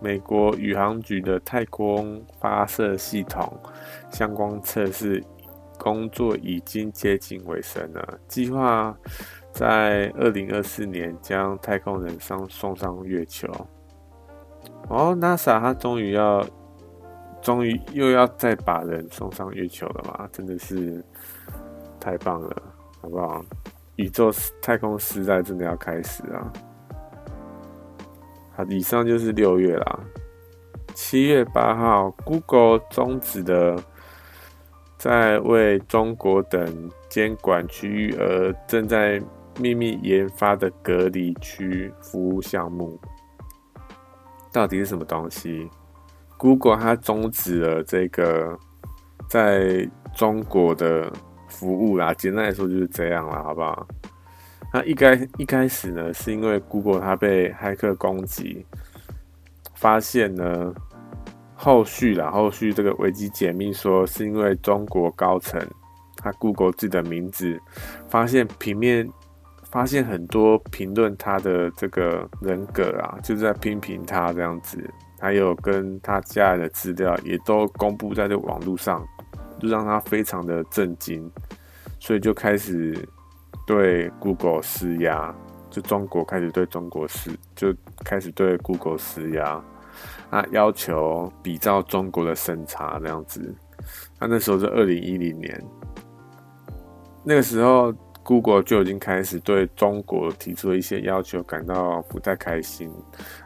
美国宇航局的太空发射系统相关测试。工作已经接近尾声了，计划在二零二四年将太空人上送上月球。哦，NASA 它终于要，终于又要再把人送上月球了嘛？真的是太棒了，好不好？宇宙太空时代真的要开始啊！好，以上就是六月啦。七月八号，Google 终止的在为中国等监管区域而正在秘密研发的隔离区服务项目，到底是什么东西？Google 它终止了这个在中国的服务啦，简单来说就是这样啦，好不好？那一开一开始呢，是因为 Google 它被骇客攻击，发现呢，后续啦，后续这个维基解密说是因为中国高层他 Google 自己的名字，发现平面。发现很多评论他的这个人格啊，就是在批评他这样子，还有跟他家人的资料也都公布在这网络上，就让他非常的震惊，所以就开始对 Google 施压，就中国开始对中国施，就开始对 Google 施压，啊，要求比照中国的审查这样子，那那时候是二零一零年，那个时候。Google 就已经开始对中国提出了一些要求，感到不太开心。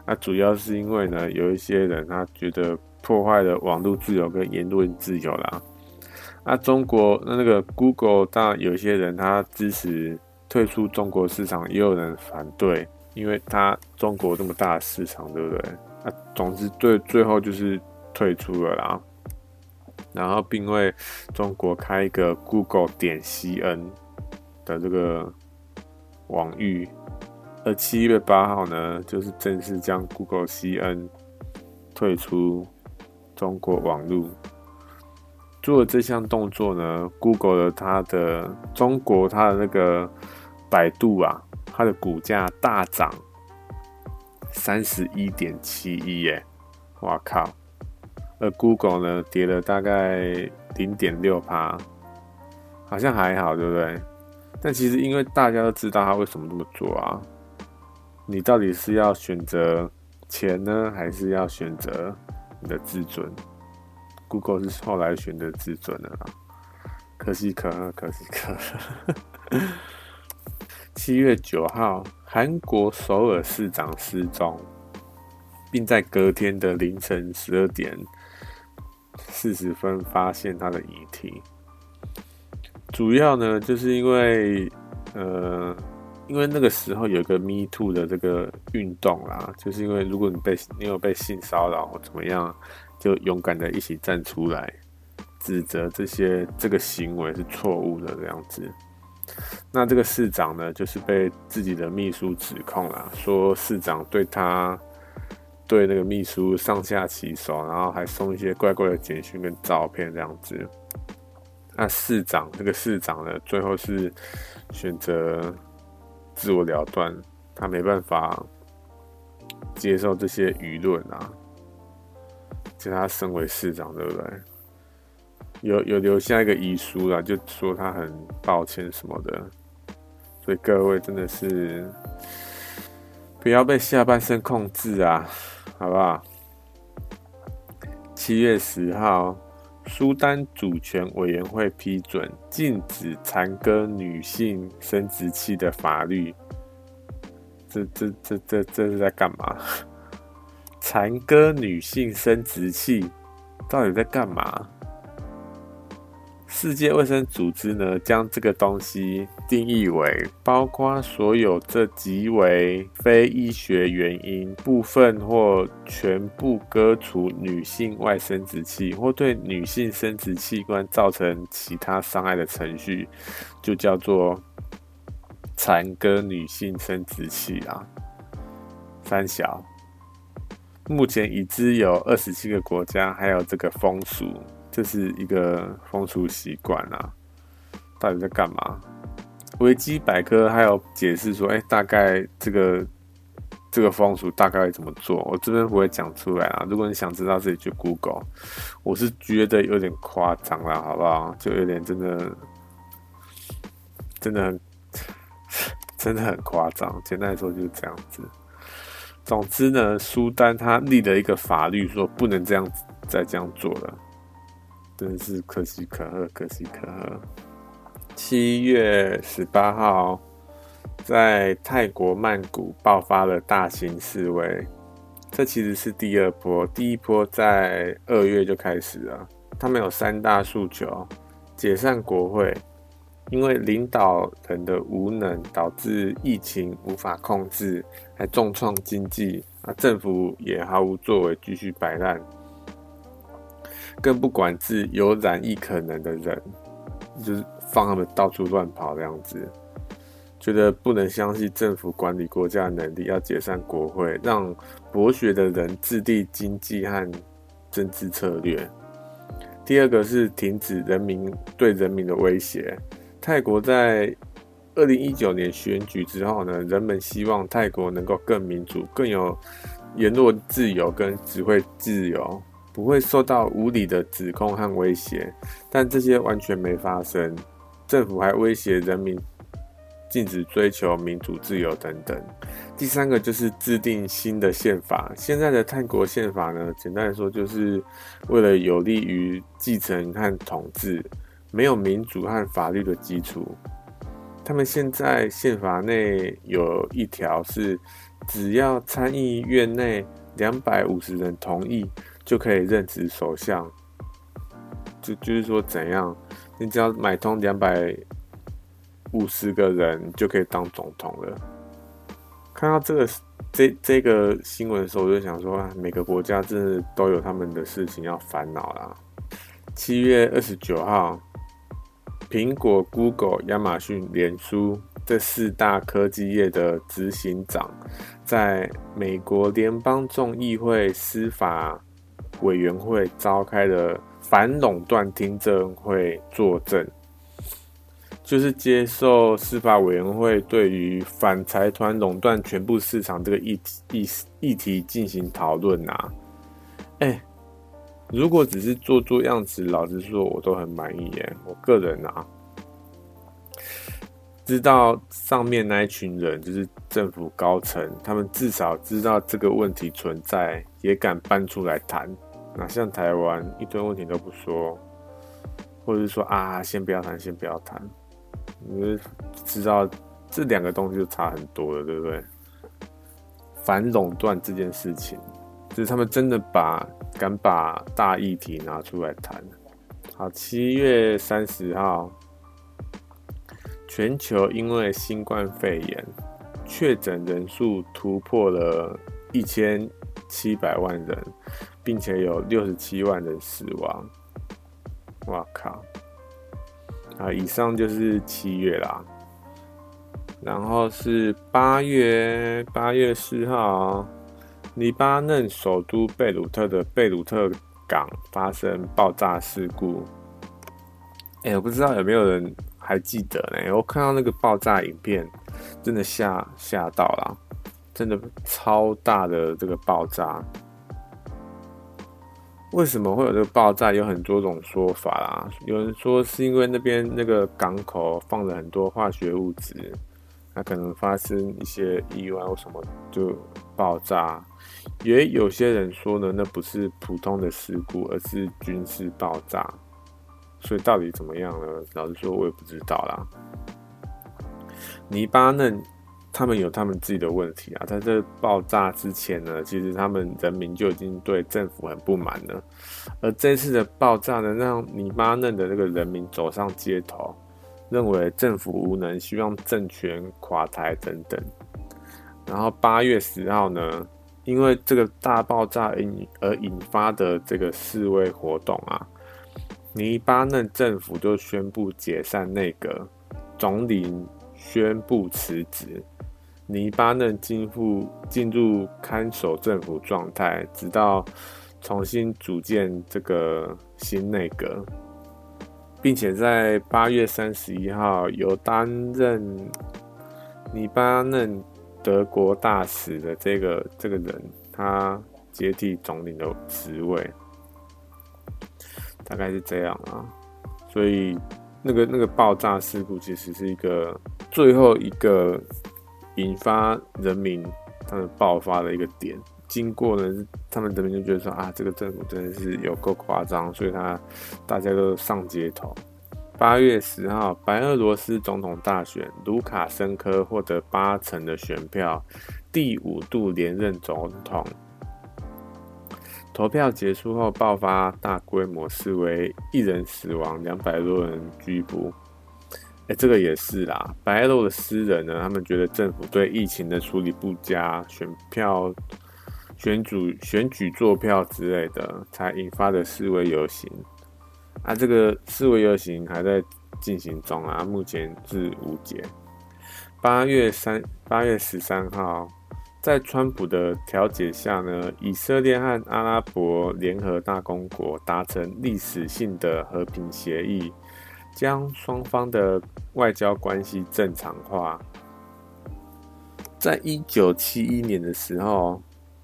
那主要是因为呢，有一些人他觉得破坏了网络自由跟言论自由啦。那中国那那个 Google，当然有一些人他支持退出中国市场，也有人反对，因为他中国这么大的市场，对不对？啊总之对最后就是退出了啦。然后并为中国开一个 Google 点 CN。的这个网域，而七月八号呢，就是正式将 Google CN 退出中国网络。做了这项动作呢，Google 的它的中国它的那个百度啊，它的股价大涨三十一点七一耶，哇靠！而 Google 呢，跌了大概零点六趴，好像还好，对不对？但其实，因为大家都知道他为什么这么做啊，你到底是要选择钱呢，还是要选择你的自尊？Google 是后来选择自尊的啦，可喜可贺，可喜可贺。七月九号，韩国首尔市长失踪，并在隔天的凌晨十二点四十分发现他的遗体。主要呢，就是因为，呃，因为那个时候有个 Me Too 的这个运动啦，就是因为如果你被你有被性骚扰或怎么样，就勇敢的一起站出来，指责这些这个行为是错误的这样子。那这个市长呢，就是被自己的秘书指控啦，说市长对他对那个秘书上下其手，然后还送一些怪怪的简讯跟照片这样子。那市长，这个市长呢，最后是选择自我了断，他没办法接受这些舆论啊。就他身为市长，对不对？有有留下一个遗书啦，就说他很抱歉什么的。所以各位真的是不要被下半身控制啊，好不好？七月十号。苏丹主权委员会批准禁止残割女性生殖器的法律，这、这、这、这、这是在干嘛？残割女性生殖器到底在干嘛？世界卫生组织呢，将这个东西定义为包括所有这极为非医学原因，部分或全部割除女性外生殖器，或对女性生殖器官造成其他伤害的程序，就叫做残割女性生殖器啊。三小，目前已知有二十七个国家还有这个风俗。这是一个风俗习惯啊，到底在干嘛？维基百科还有解释说，哎，大概这个这个风俗大概会怎么做？我这边不会讲出来啊。如果你想知道，自己去 Google。我是觉得有点夸张了，好不好？就有点真的，真的很，真的很夸张。简单来说就是这样子。总之呢，苏丹他立了一个法律，说不能这样子再这样做了，真是可喜可贺，可喜可贺。七月十八号，在泰国曼谷爆发了大型示威，这其实是第二波，第一波在二月就开始了。他们有三大诉求：解散国会。因为领导人的无能导致疫情无法控制，还重创经济啊，政府也毫无作为，继续摆烂，更不管制有染疫可能的人，就是放他们到处乱跑这样子，觉得不能相信政府管理国家的能力，要解散国会，让博学的人制定经济和政治策略。第二个是停止人民对人民的威胁。泰国在二零一九年选举之后呢，人们希望泰国能够更民主、更有言论自由跟集会自由，不会受到无理的指控和威胁。但这些完全没发生，政府还威胁人民禁止追求民主自由等等。第三个就是制定新的宪法。现在的泰国宪法呢，简单来说就是为了有利于继承和统治。没有民主和法律的基础，他们现在宪法内有一条是，只要参议院内两百五十人同意，就可以任职首相。就就是说，怎样，你只要买通两百五十个人，就可以当总统了。看到这个这这个新闻的时候，我就想说，每个国家真的都有他们的事情要烦恼啦。七月二十九号。苹果、Google、亚马逊、脸书这四大科技业的执行长，在美国联邦众议会司法委员会召开的反垄断听证会作证，就是接受司法委员会对于反财团垄断全部市场这个议议议题进行讨论啊，哎。如果只是做做样子，老实说，我都很满意耶。我个人啊，知道上面那一群人就是政府高层，他们至少知道这个问题存在，也敢搬出来谈。哪像台湾一堆问题都不说，或者是说啊，先不要谈，先不要谈。你就知道这两个东西就差很多了，对不对？反垄断这件事情。就是他们真的把敢把大议题拿出来谈。好，七月三十号，全球因为新冠肺炎确诊人数突破了一千七百万人，并且有六十七万人死亡。哇靠！啊，以上就是七月啦。然后是八月，八月四号。黎巴嫩首都贝鲁特的贝鲁特港发生爆炸事故。哎，我不知道有没有人还记得呢？我看到那个爆炸影片，真的吓吓到了，真的超大的这个爆炸。为什么会有这个爆炸？有很多种说法啦。有人说是因为那边那个港口放了很多化学物质。那可能发生一些意外或什么就爆炸，也有些人说呢，那不是普通的事故，而是军事爆炸。所以到底怎么样呢？老实说，我也不知道啦。黎巴嫩他们有他们自己的问题啊，在这爆炸之前呢，其实他们人民就已经对政府很不满了。而这次的爆炸呢，让黎巴嫩的那个人民走上街头。认为政府无能，希望政权垮台等等。然后八月十号呢，因为这个大爆炸引而引发的这个示威活动啊，黎巴嫩政府就宣布解散内阁，总理宣布辞职，黎巴嫩进入进入看守政府状态，直到重新组建这个新内阁。并且在八月三十一号，由担任黎巴嫩德国大使的这个这个人，他接替总理的职位，大概是这样啊。所以那个那个爆炸事故其实是一个最后一个引发人民他们爆发的一个点。经过呢，他们人民就觉得说啊，这个政府真的是有够夸张，所以他大家都上街头。八月十号，白俄罗斯总统大选，卢卡申科获得八成的选票，第五度连任总统。投票结束后，爆发大规模示威，一人死亡，两百多人拘捕。这个也是啦，白俄的诗人呢，他们觉得政府对疫情的处理不佳，选票。选举、选举作票之类的，才引发的示威游行啊！这个示威游行还在进行中啊，目前是无解。八月三、八月十三号，在川普的调解下呢，以色列和阿拉伯联合大公国达成历史性的和平协议，将双方的外交关系正常化。在一九七一年的时候。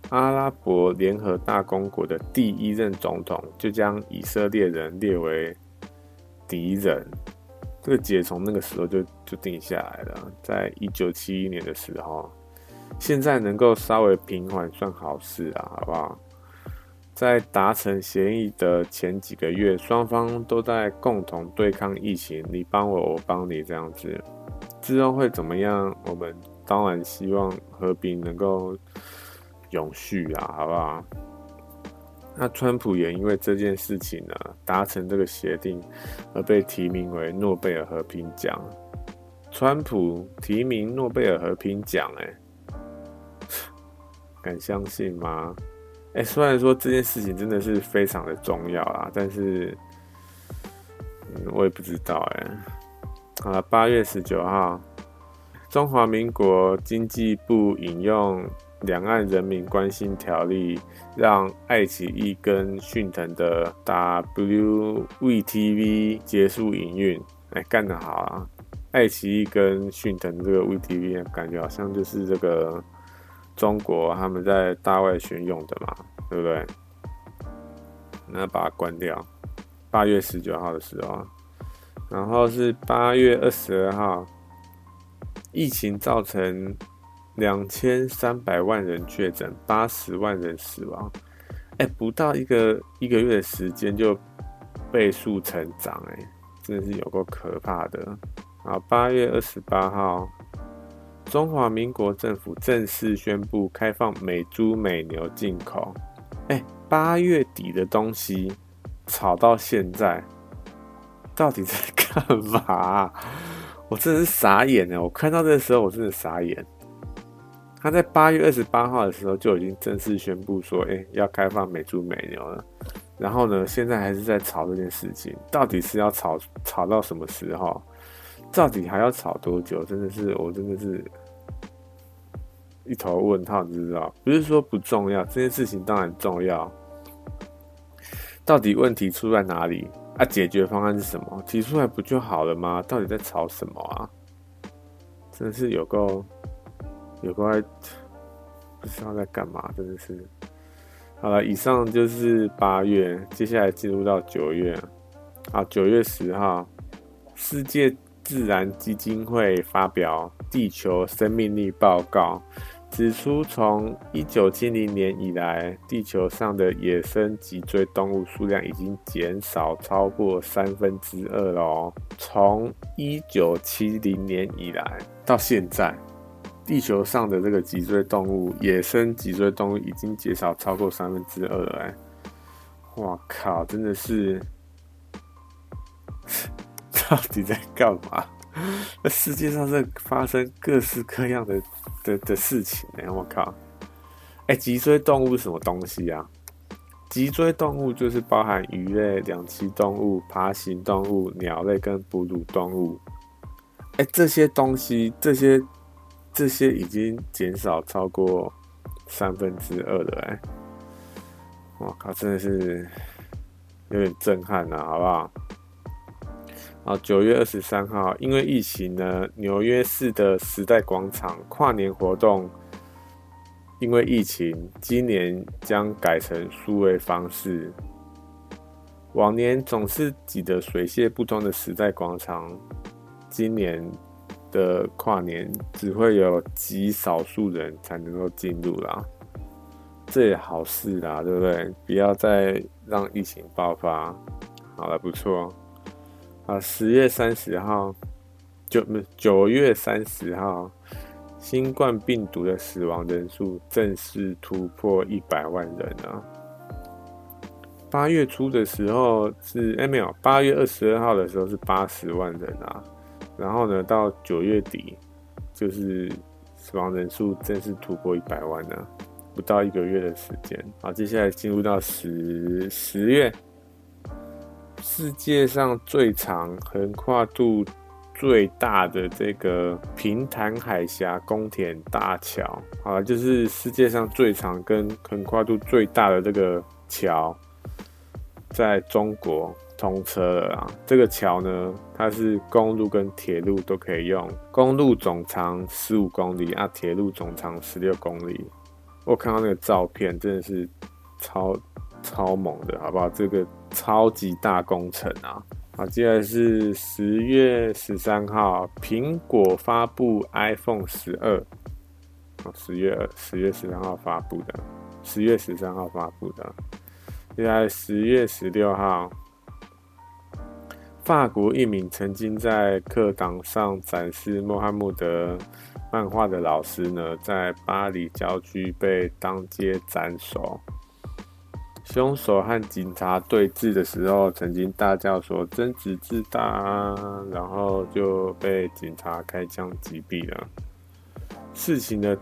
阿拉伯联合大公国的第一任总统就将以色列人列为敌人，这个结从那个时候就就定下来了。在一九七一年的时候，现在能够稍微平缓算好事啊，好不好？在达成协议的前几个月，双方都在共同对抗疫情，你帮我，我帮你这样子，之后会怎么样？我们当然希望和平能够。永续啊，好不好？那川普也因为这件事情呢，达成这个协定，而被提名为诺贝尔和平奖。川普提名诺贝尔和平奖，哎，敢相信吗？哎，虽然说这件事情真的是非常的重要啊，但是，嗯，我也不知道哎。好了，八月十九号，中华民国经济部引用。两岸人民关心条例让爱奇艺跟讯腾的 WVTV 结束营运，哎，干得好啊！爱奇艺跟讯腾这个 WeTV 感觉好像就是这个中国他们在大外巡用的嘛，对不对？那把它关掉。八月十九号的时候，然后是八月二十二号，疫情造成。两千三百万人确诊，八十万人死亡，哎，不到一个一个月的时间就倍速成长，哎，真的是有够可怕的。好，八月二十八号，中华民国政府正式宣布开放美猪美牛进口。哎，八月底的东西炒到现在，到底在干嘛？我真的是傻眼了。我看到这个时候，我真的傻眼。他在八月二十八号的时候就已经正式宣布说，哎、要开放美猪美牛了。然后呢，现在还是在炒这件事情，到底是要炒炒到什么时候？到底还要吵多久？真的是，我真的是一头问号，你知道？不是说不重要，这件事情当然重要。到底问题出在哪里？啊，解决方案是什么？提出来不就好了吗？到底在吵什么啊？真的是有够。有关不知道在干嘛，真的是。好了，以上就是八月，接下来进入到九月。啊，九月十号，世界自然基金会发表《地球生命力报告》，指出从一九七零年以来，地球上的野生脊椎动物数量已经减少超过三分之二了。从一九七零年以来到现在。地球上的这个脊椎动物，野生脊椎动物已经减少超过三分之二了，哎，我靠，真的是，到底在干嘛？那世界上在发生各式各样的的的事情呢，我靠！哎，脊椎动物是什么东西啊？脊椎动物就是包含鱼类、两栖动物、爬行动物、鸟类跟哺乳动物。哎，这些东西，这些。这些已经减少超过三分之二了，哎，我靠，真的是有点震撼了，好不好？好，九月二十三号，因为疫情呢，纽约市的时代广场跨年活动，因为疫情，今年将改成数位方式。往年总是挤得水泄不通的时代广场，今年。的跨年只会有极少数人才能够进入啦，这也好事啦，对不对？不要再让疫情爆发。好了，不错啊，十月三十号，九九月三十号，新冠病毒的死亡人数正式突破一百万人啊！八月初的时候是哎没有，八月二十二号的时候是八十万人啊，然后呢到九月底就是死亡人数正式突破一百万了，不到一个月的时间。好，接下来进入到十十月，世界上最长、横跨度最大的这个平潭海峡公田大桥，好，就是世界上最长跟横跨度最大的这个桥。在中国通车了啊！这个桥呢，它是公路跟铁路都可以用，公路总长十五公里啊，铁路总长十六公里。我看到那个照片，真的是超超猛的，好不好？这个超级大工程啊！好，接下来是十月十三号，苹果发布 iPhone 十二。十月十月十三号发布的，十月十三号发布的。接下来十月十六号，法国一名曾经在课堂上展示穆罕默德漫画的老师呢，在巴黎郊区被当街斩首。凶手和警察对峙的时候，曾经大叫说“真子自大啊”，然后就被警察开枪击毙了。事情的。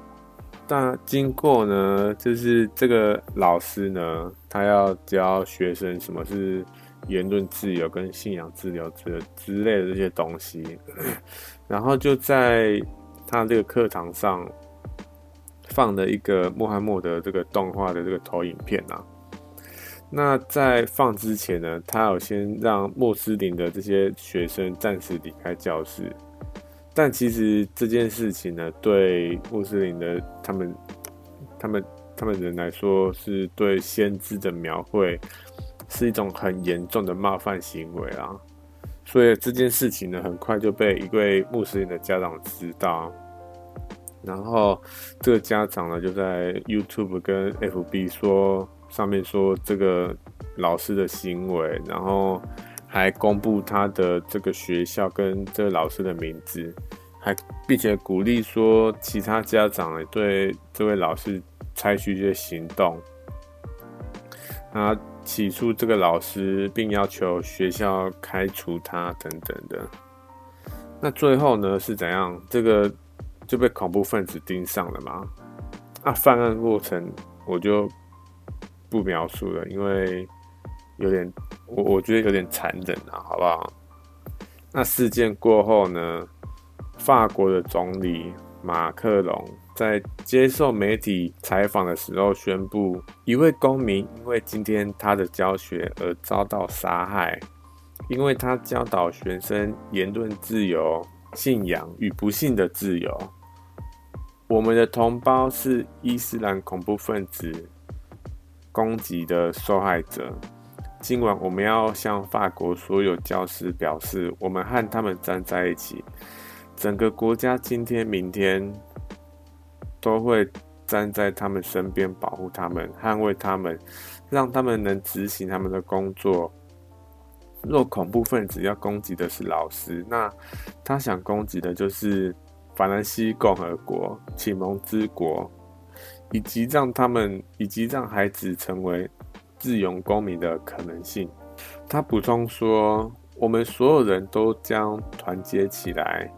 大经过呢，就是这个老师呢，他要教学生什么是言论自由跟信仰自由之之类的这些东西，然后就在他这个课堂上放了一个穆罕默德这个动画的这个投影片啊。那在放之前呢，他有先让穆斯林的这些学生暂时离开教室。但其实这件事情呢，对穆斯林的他们、他们、他们人来说，是对先知的描绘是一种很严重的冒犯行为啊。所以这件事情呢，很快就被一位穆斯林的家长知道，然后这个家长呢，就在 YouTube 跟 FB 说上面说这个老师的行为，然后。还公布他的这个学校跟这个老师的名字，还并且鼓励说其他家长也对这位老师采取一些行动，啊，起诉这个老师，并要求学校开除他等等的。那最后呢是怎样？这个就被恐怖分子盯上了吗？啊，犯案过程我就不描述了，因为有点。我我觉得有点残忍啊，好不好？那事件过后呢，法国的总理马克龙在接受媒体采访的时候宣布，一位公民因为今天他的教学而遭到杀害，因为他教导学生言论自由、信仰与不幸的自由。我们的同胞是伊斯兰恐怖分子攻击的受害者。今晚我们要向法国所有教师表示，我们和他们站在一起。整个国家今天、明天都会站在他们身边，保护他们，捍卫他们，让他们能执行他们的工作。若恐怖分子要攻击的是老师，那他想攻击的就是法兰西共和国、启蒙之国，以及让他们，以及让孩子成为。自由公民的可能性。他补充说：“我们所有人都将团结起来，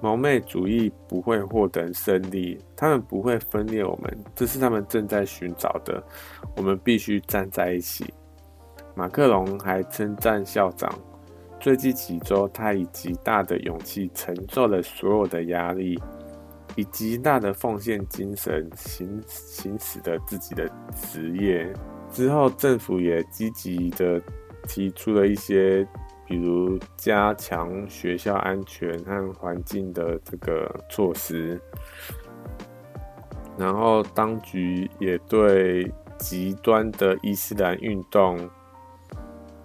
蒙昧主义不会获得胜利，他们不会分裂我们，这是他们正在寻找的。我们必须站在一起。”马克龙还称赞校长：“最近几周，他以极大的勇气承受了所有的压力，以极大的奉献精神行行使着自己的职业。”之后，政府也积极的提出了一些，比如加强学校安全和环境的这个措施。然后，当局也对极端的伊斯兰运动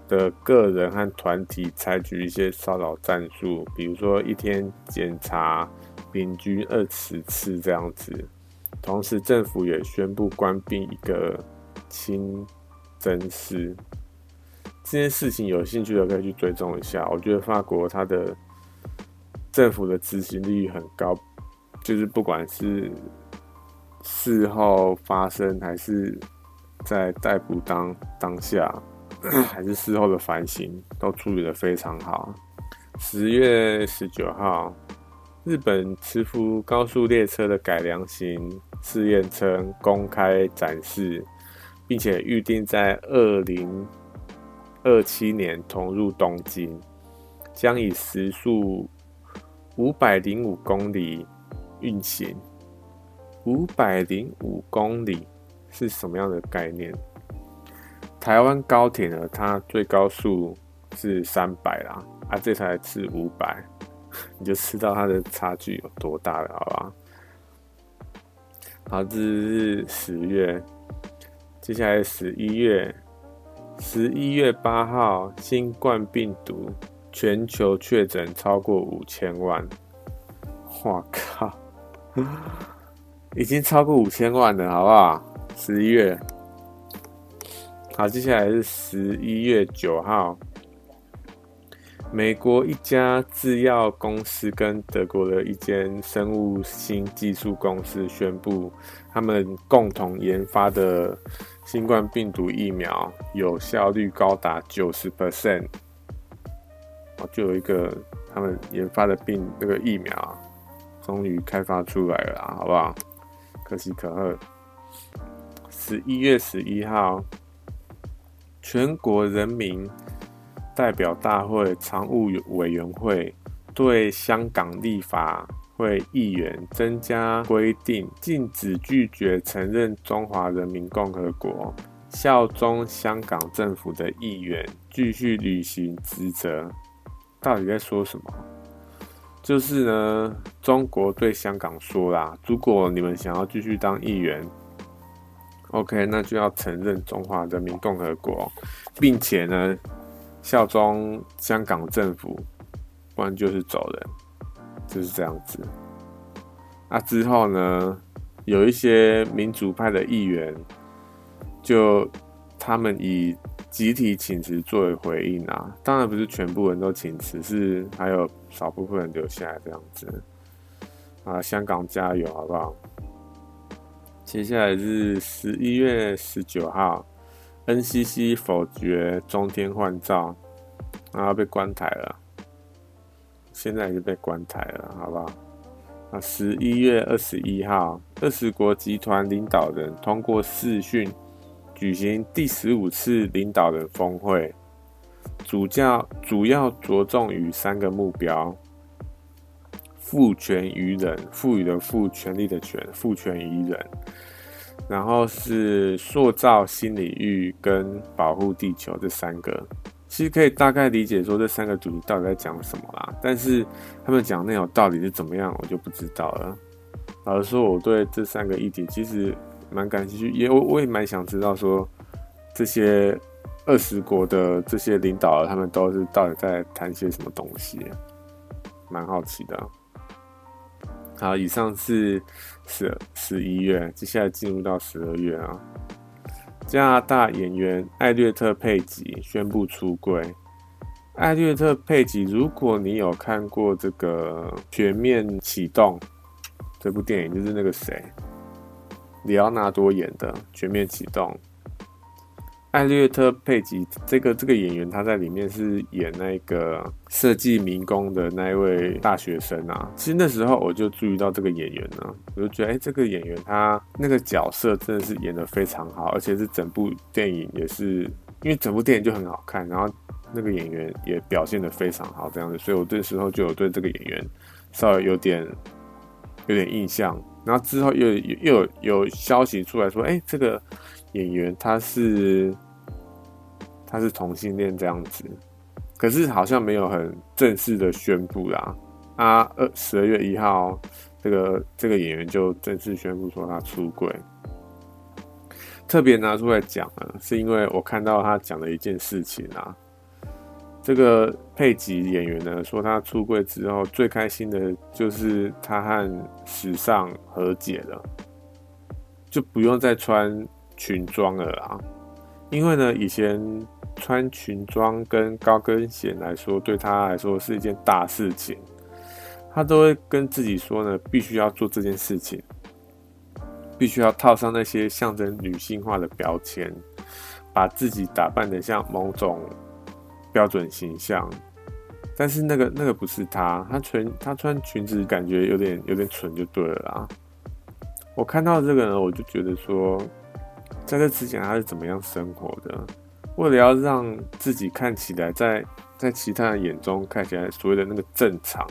的个人和团体采取一些骚扰战术，比如说一天检查平均二十次这样子。同时，政府也宣布关闭一个清真寺。这件事情有兴趣的可以去追踪一下。我觉得法国它的政府的执行率很高，就是不管是事后发生，还是在逮捕当当下，还是事后的反省，都处理得非常好。十月十九号，日本磁浮高速列车的改良型试验车公开展示，并且预定在二零二七年投入东京，将以时速五百零五公里运行。五百零五公里是什么样的概念？台湾高铁呢？它最高速是三百啦，啊，这台是五百，你就知道它的差距有多大了，好吧？好，这是十月，接下来十一月，十一月八号，新冠病毒全球确诊超过五千万，我靠，已经超过五千万了，好不好？十一月。好，接下来是十一月九号，美国一家制药公司跟德国的一间生物新技术公司宣布，他们共同研发的新冠病毒疫苗有效率高达九十 percent。哦，就有一个他们研发的病那个疫苗，终于开发出来了，好不好？可喜可贺。十一月十一号。全国人民代表大会常务委员会对香港立法会议员增加规定，禁止拒绝承认中华人民共和国、效忠香港政府的议员继续履行职责。到底在说什么？就是呢，中国对香港说啦，如果你们想要继续当议员。OK，那就要承认中华人民共和国，并且呢，效忠香港政府，不然就是走人，就是这样子。那之后呢，有一些民主派的议员，就他们以集体请辞作为回应啊，当然不是全部人都请辞，是还有少部分人留下来这样子。啊，香港加油，好不好？接下来是十一月十九号，NCC 否决中天换照，然后被关台了。现在已经被关台了，好不好？啊，十一月二十一号，二十国集团领导人通过视讯举行第十五次领导人峰会，主教主要着重于三个目标：赋权于人，赋予的赋，权力的权，赋权于人。然后是塑造新领域跟保护地球这三个，其实可以大概理解说这三个主题到底在讲什么啦。但是他们讲内容到底是怎么样，我就不知道了。老实说，我对这三个议题其实蛮感兴趣，也我我也蛮想知道说这些二十国的这些领导，他们都是到底在谈些什么东西，蛮好奇的。好，以上是十十一月，接下来进入到十二月啊。加拿大演员艾略特·佩吉宣布出柜。艾略特·佩吉，如果你有看过这个《全面启动》这部电影，就是那个谁，里奥纳多演的《全面启动》。艾略特·佩吉这个这个演员，他在里面是演那个设计迷宫的那一位大学生啊。其实那时候我就注意到这个演员呢，我就觉得，哎，这个演员他那个角色真的是演得非常好，而且是整部电影也是，因为整部电影就很好看，然后那个演员也表现得非常好，这样子，所以我这时候就有对这个演员稍微有点有点印象。然后之后又又又有有消息出来说，哎，这个。演员他是他是同性恋这样子，可是好像没有很正式的宣布啦。啊，二十二月一号，这个这个演员就正式宣布说他出柜。特别拿出来讲呢，是因为我看到他讲了一件事情啊，这个佩吉演员呢，说他出柜之后最开心的就是他和时尚和解了，就不用再穿裙装了啦。因为呢，以前穿裙装跟高跟鞋来说，对他来说是一件大事情，他都会跟自己说呢，必须要做这件事情，必须要套上那些象征女性化的标签，把自己打扮得像某种。标准形象，但是那个那个不是他，他穿他穿裙子感觉有点有点蠢就对了啦。我看到这个呢，我就觉得说，在这之前他是怎么样生活的？为了要让自己看起来在在其他人眼中看起来所谓的那个正常，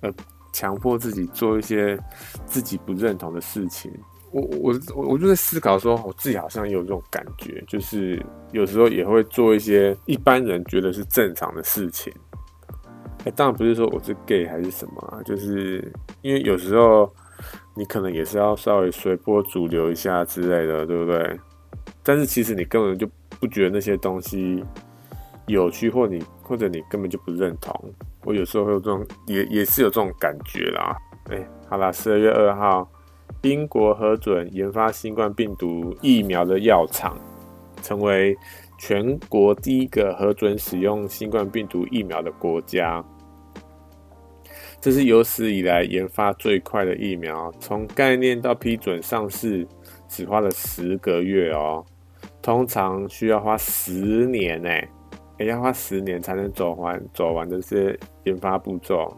而强迫自己做一些自己不认同的事情。我我我我就在思考说，我自己好像也有这种感觉，就是有时候也会做一些一般人觉得是正常的事情。哎，当然不是说我是 gay 还是什么啊，就是因为有时候你可能也是要稍微随波逐流一下之类的，对不对？但是其实你根本就不觉得那些东西有趣，或你或者你根本就不认同。我有时候会有这种，也也是有这种感觉啦。哎，好啦，十二月二号。英国核准研发新冠病毒疫苗的药厂，成为全国第一个核准使用新冠病毒疫苗的国家。这是有史以来研发最快的疫苗，从概念到批准上市只花了十个月哦。通常需要花十年呢，也要花十年才能走完走完这些研发步骤。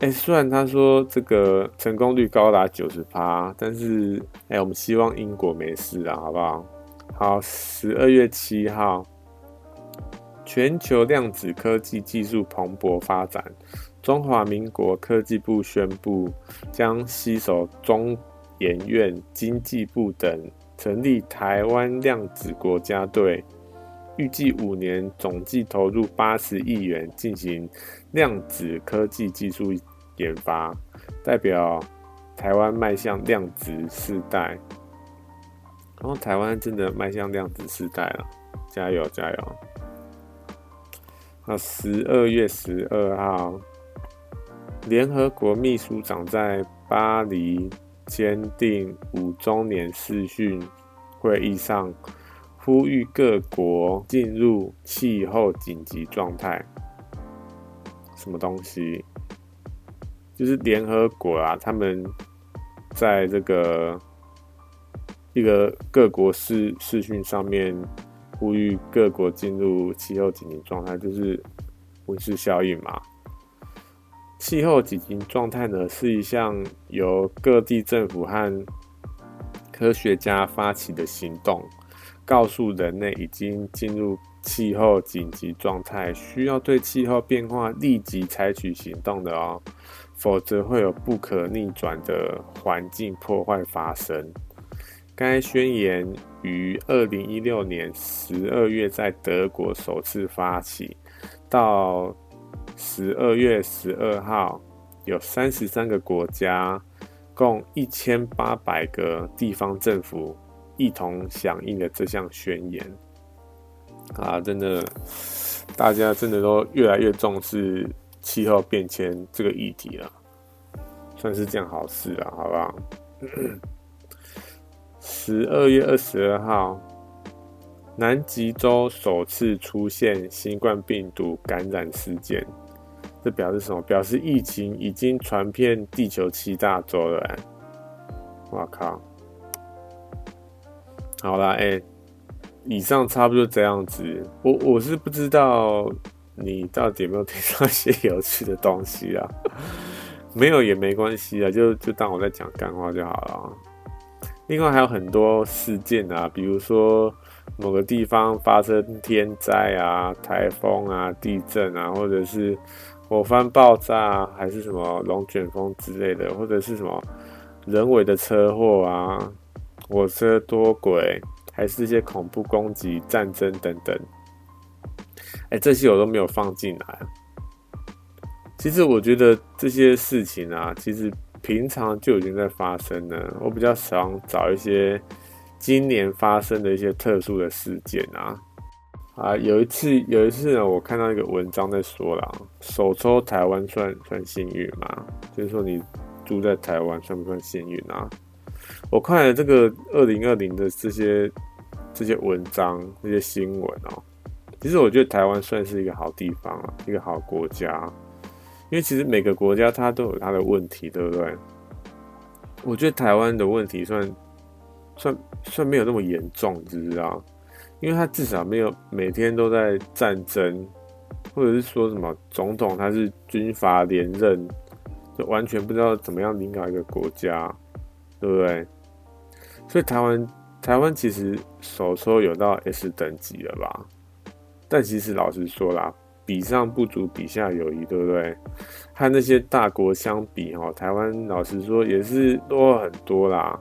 哎，虽然他说这个成功率高达九十趴，但是哎，我们希望英国没事啊，好不好？好，十二月七号，全球量子科技技术蓬勃发展，中华民国科技部宣布将携手中研院、经济部等成立台湾量子国家队，预计五年总计投入八十亿元进行量子科技技术。研发代表台湾迈向量子世代，然后台湾真的迈向量子世代了，加油加油！那十二月十二号，联合国秘书长在巴黎签订五周年视讯会议上，呼吁各国进入气候紧急状态。什么东西？就是联合国啊，他们在这个一个各国视视讯上面呼吁各国进入气候紧急状态，就是温室效应嘛。气候紧急状态呢，是一项由各地政府和科学家发起的行动，告诉人类已经进入气候紧急状态，需要对气候变化立即采取行动的哦。否则会有不可逆转的环境破坏发生。该宣言于二零一六年十二月在德国首次发起，到十二月十二号，有三十三个国家，共一千八百个地方政府一同响应了这项宣言。啊，真的，大家真的都越来越重视。气候变迁这个议题了，算是件好事了，好不好？十二月二十二号，南极洲首次出现新冠病毒感染事件，这表示什么？表示疫情已经传遍地球七大洲了，我靠！好啦，哎，以上差不多这样子。我我是不知道。你到底有没有听到一些有趣的东西啊？没有也没关系啊，就就当我在讲干话就好了。另外还有很多事件啊，比如说某个地方发生天灾啊、台风啊、地震啊，或者是火山爆炸啊，还是什么龙卷风之类的，或者是什么人为的车祸啊、火车脱轨，还是一些恐怖攻击、战争等等。哎，这些我都没有放进来。其实我觉得这些事情啊，其实平常就已经在发生了。我比较想找一些今年发生的一些特殊的事件啊。啊，有一次有一次呢，我看到一个文章在说啦，首抽台湾算算幸运吗？就是说你住在台湾算不算幸运啊？我看了这个二零二零的这些这些文章、这些新闻哦，其实我觉得台湾算是一个好地方啊，一个好国家。因为其实每个国家它都有它的问题，对不对？我觉得台湾的问题算算算没有那么严重，你知不知道？因为他至少没有每天都在战争，或者是说什么总统他是军阀连任，就完全不知道怎么样领导一个国家，对不对？所以台湾台湾其实首抽有到 S 等级了吧？但其实老实说啦，比上不足，比下有余，对不对？和那些大国相比，哈，台湾老实说也是多很多啦。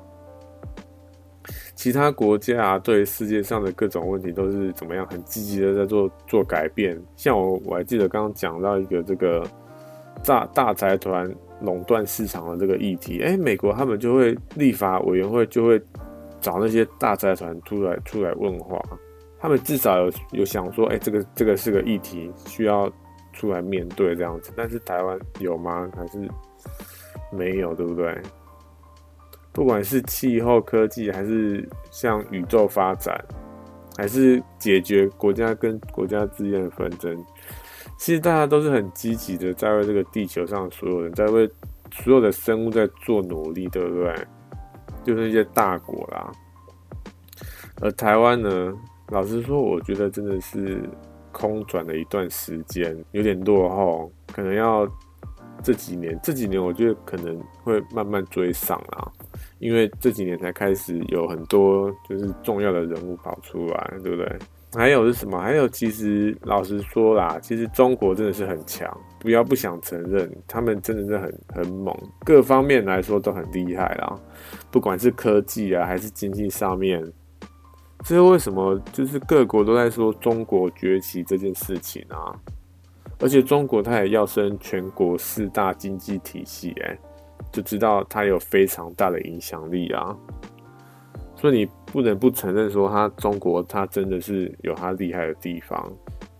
其他国家啊，对世界上的各种问题都是怎么样，很积极的在做做改变。像我我还记得刚刚讲到一个这个大大财团垄断市场的这个议题，哎，美国他们就会立法委员会就会找那些大财团出来出来问话，他们至少有有想说，哎，这个这个是个议题，需要出来面对这样子。但是台湾有吗？还是没有，对不对？不管是气候科技，还是像宇宙发展，还是解决国家跟国家之间的纷争，其实大家都是很积极的，在为这个地球上所有人，在为所有的生物在做努力，对不对？就是一些大国啦。而台湾呢，老实说，我觉得真的是空转了一段时间，有点落后，可能要这几年，这几年我觉得可能会慢慢追上啦。因为这几年才开始有很多就是重要的人物跑出来，对不对？还有是什么？还有其实老实说啦，其实中国真的是很强，不要不想承认，他们真的是很很猛，各方面来说都很厉害啦。不管是科技啊，还是经济上面，这是为什么？就是各国都在说中国崛起这件事情啊，而且中国它也要升全国四大经济体系，欸，就知道他有非常大的影响力啊，所以你不能不承认说他中国他真的是有他厉害的地方。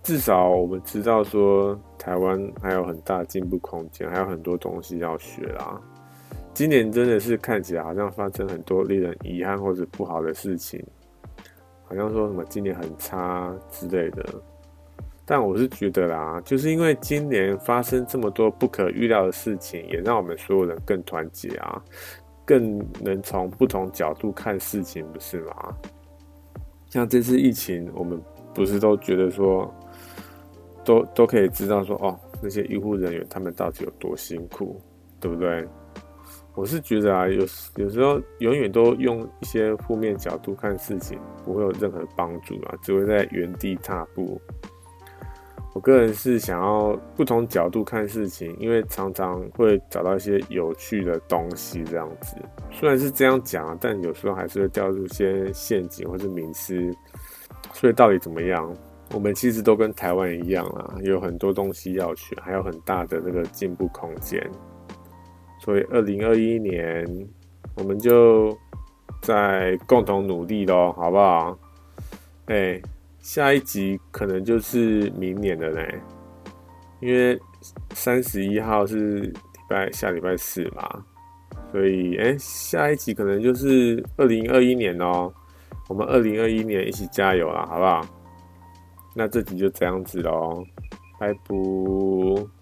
至少我们知道说台湾还有很大进步空间，还有很多东西要学啦。今年真的是看起来好像发生很多令人遗憾或者不好的事情，好像说什么今年很差之类的。但我是觉得啦，就是因为今年发生这么多不可预料的事情，也让我们所有人更团结啊，更能从不同角度看事情，不是吗？像这次疫情，我们不是都觉得说，都都可以知道说，哦，那些医护人员他们到底有多辛苦，对不对？我是觉得啊，有有时候永远都用一些负面角度看事情，不会有任何帮助啊，只会在原地踏步。我个人是想要不同角度看事情，因为常常会找到一些有趣的东西这样子。虽然是这样讲，但有时候还是会掉入一些陷阱或是迷思。所以到底怎么样？我们其实都跟台湾一样啦，有很多东西要学，还有很大的那个进步空间。所以二零二一年，我们就再共同努力咯，好不好？哎、下一集可能就是明年的嘞，因为三十一号是礼拜下礼拜四嘛，所以哎、下一集可能就是二零二一年哦。我们二零二一年一起加油啦，好不好？那这集就这样子喽，拜拜。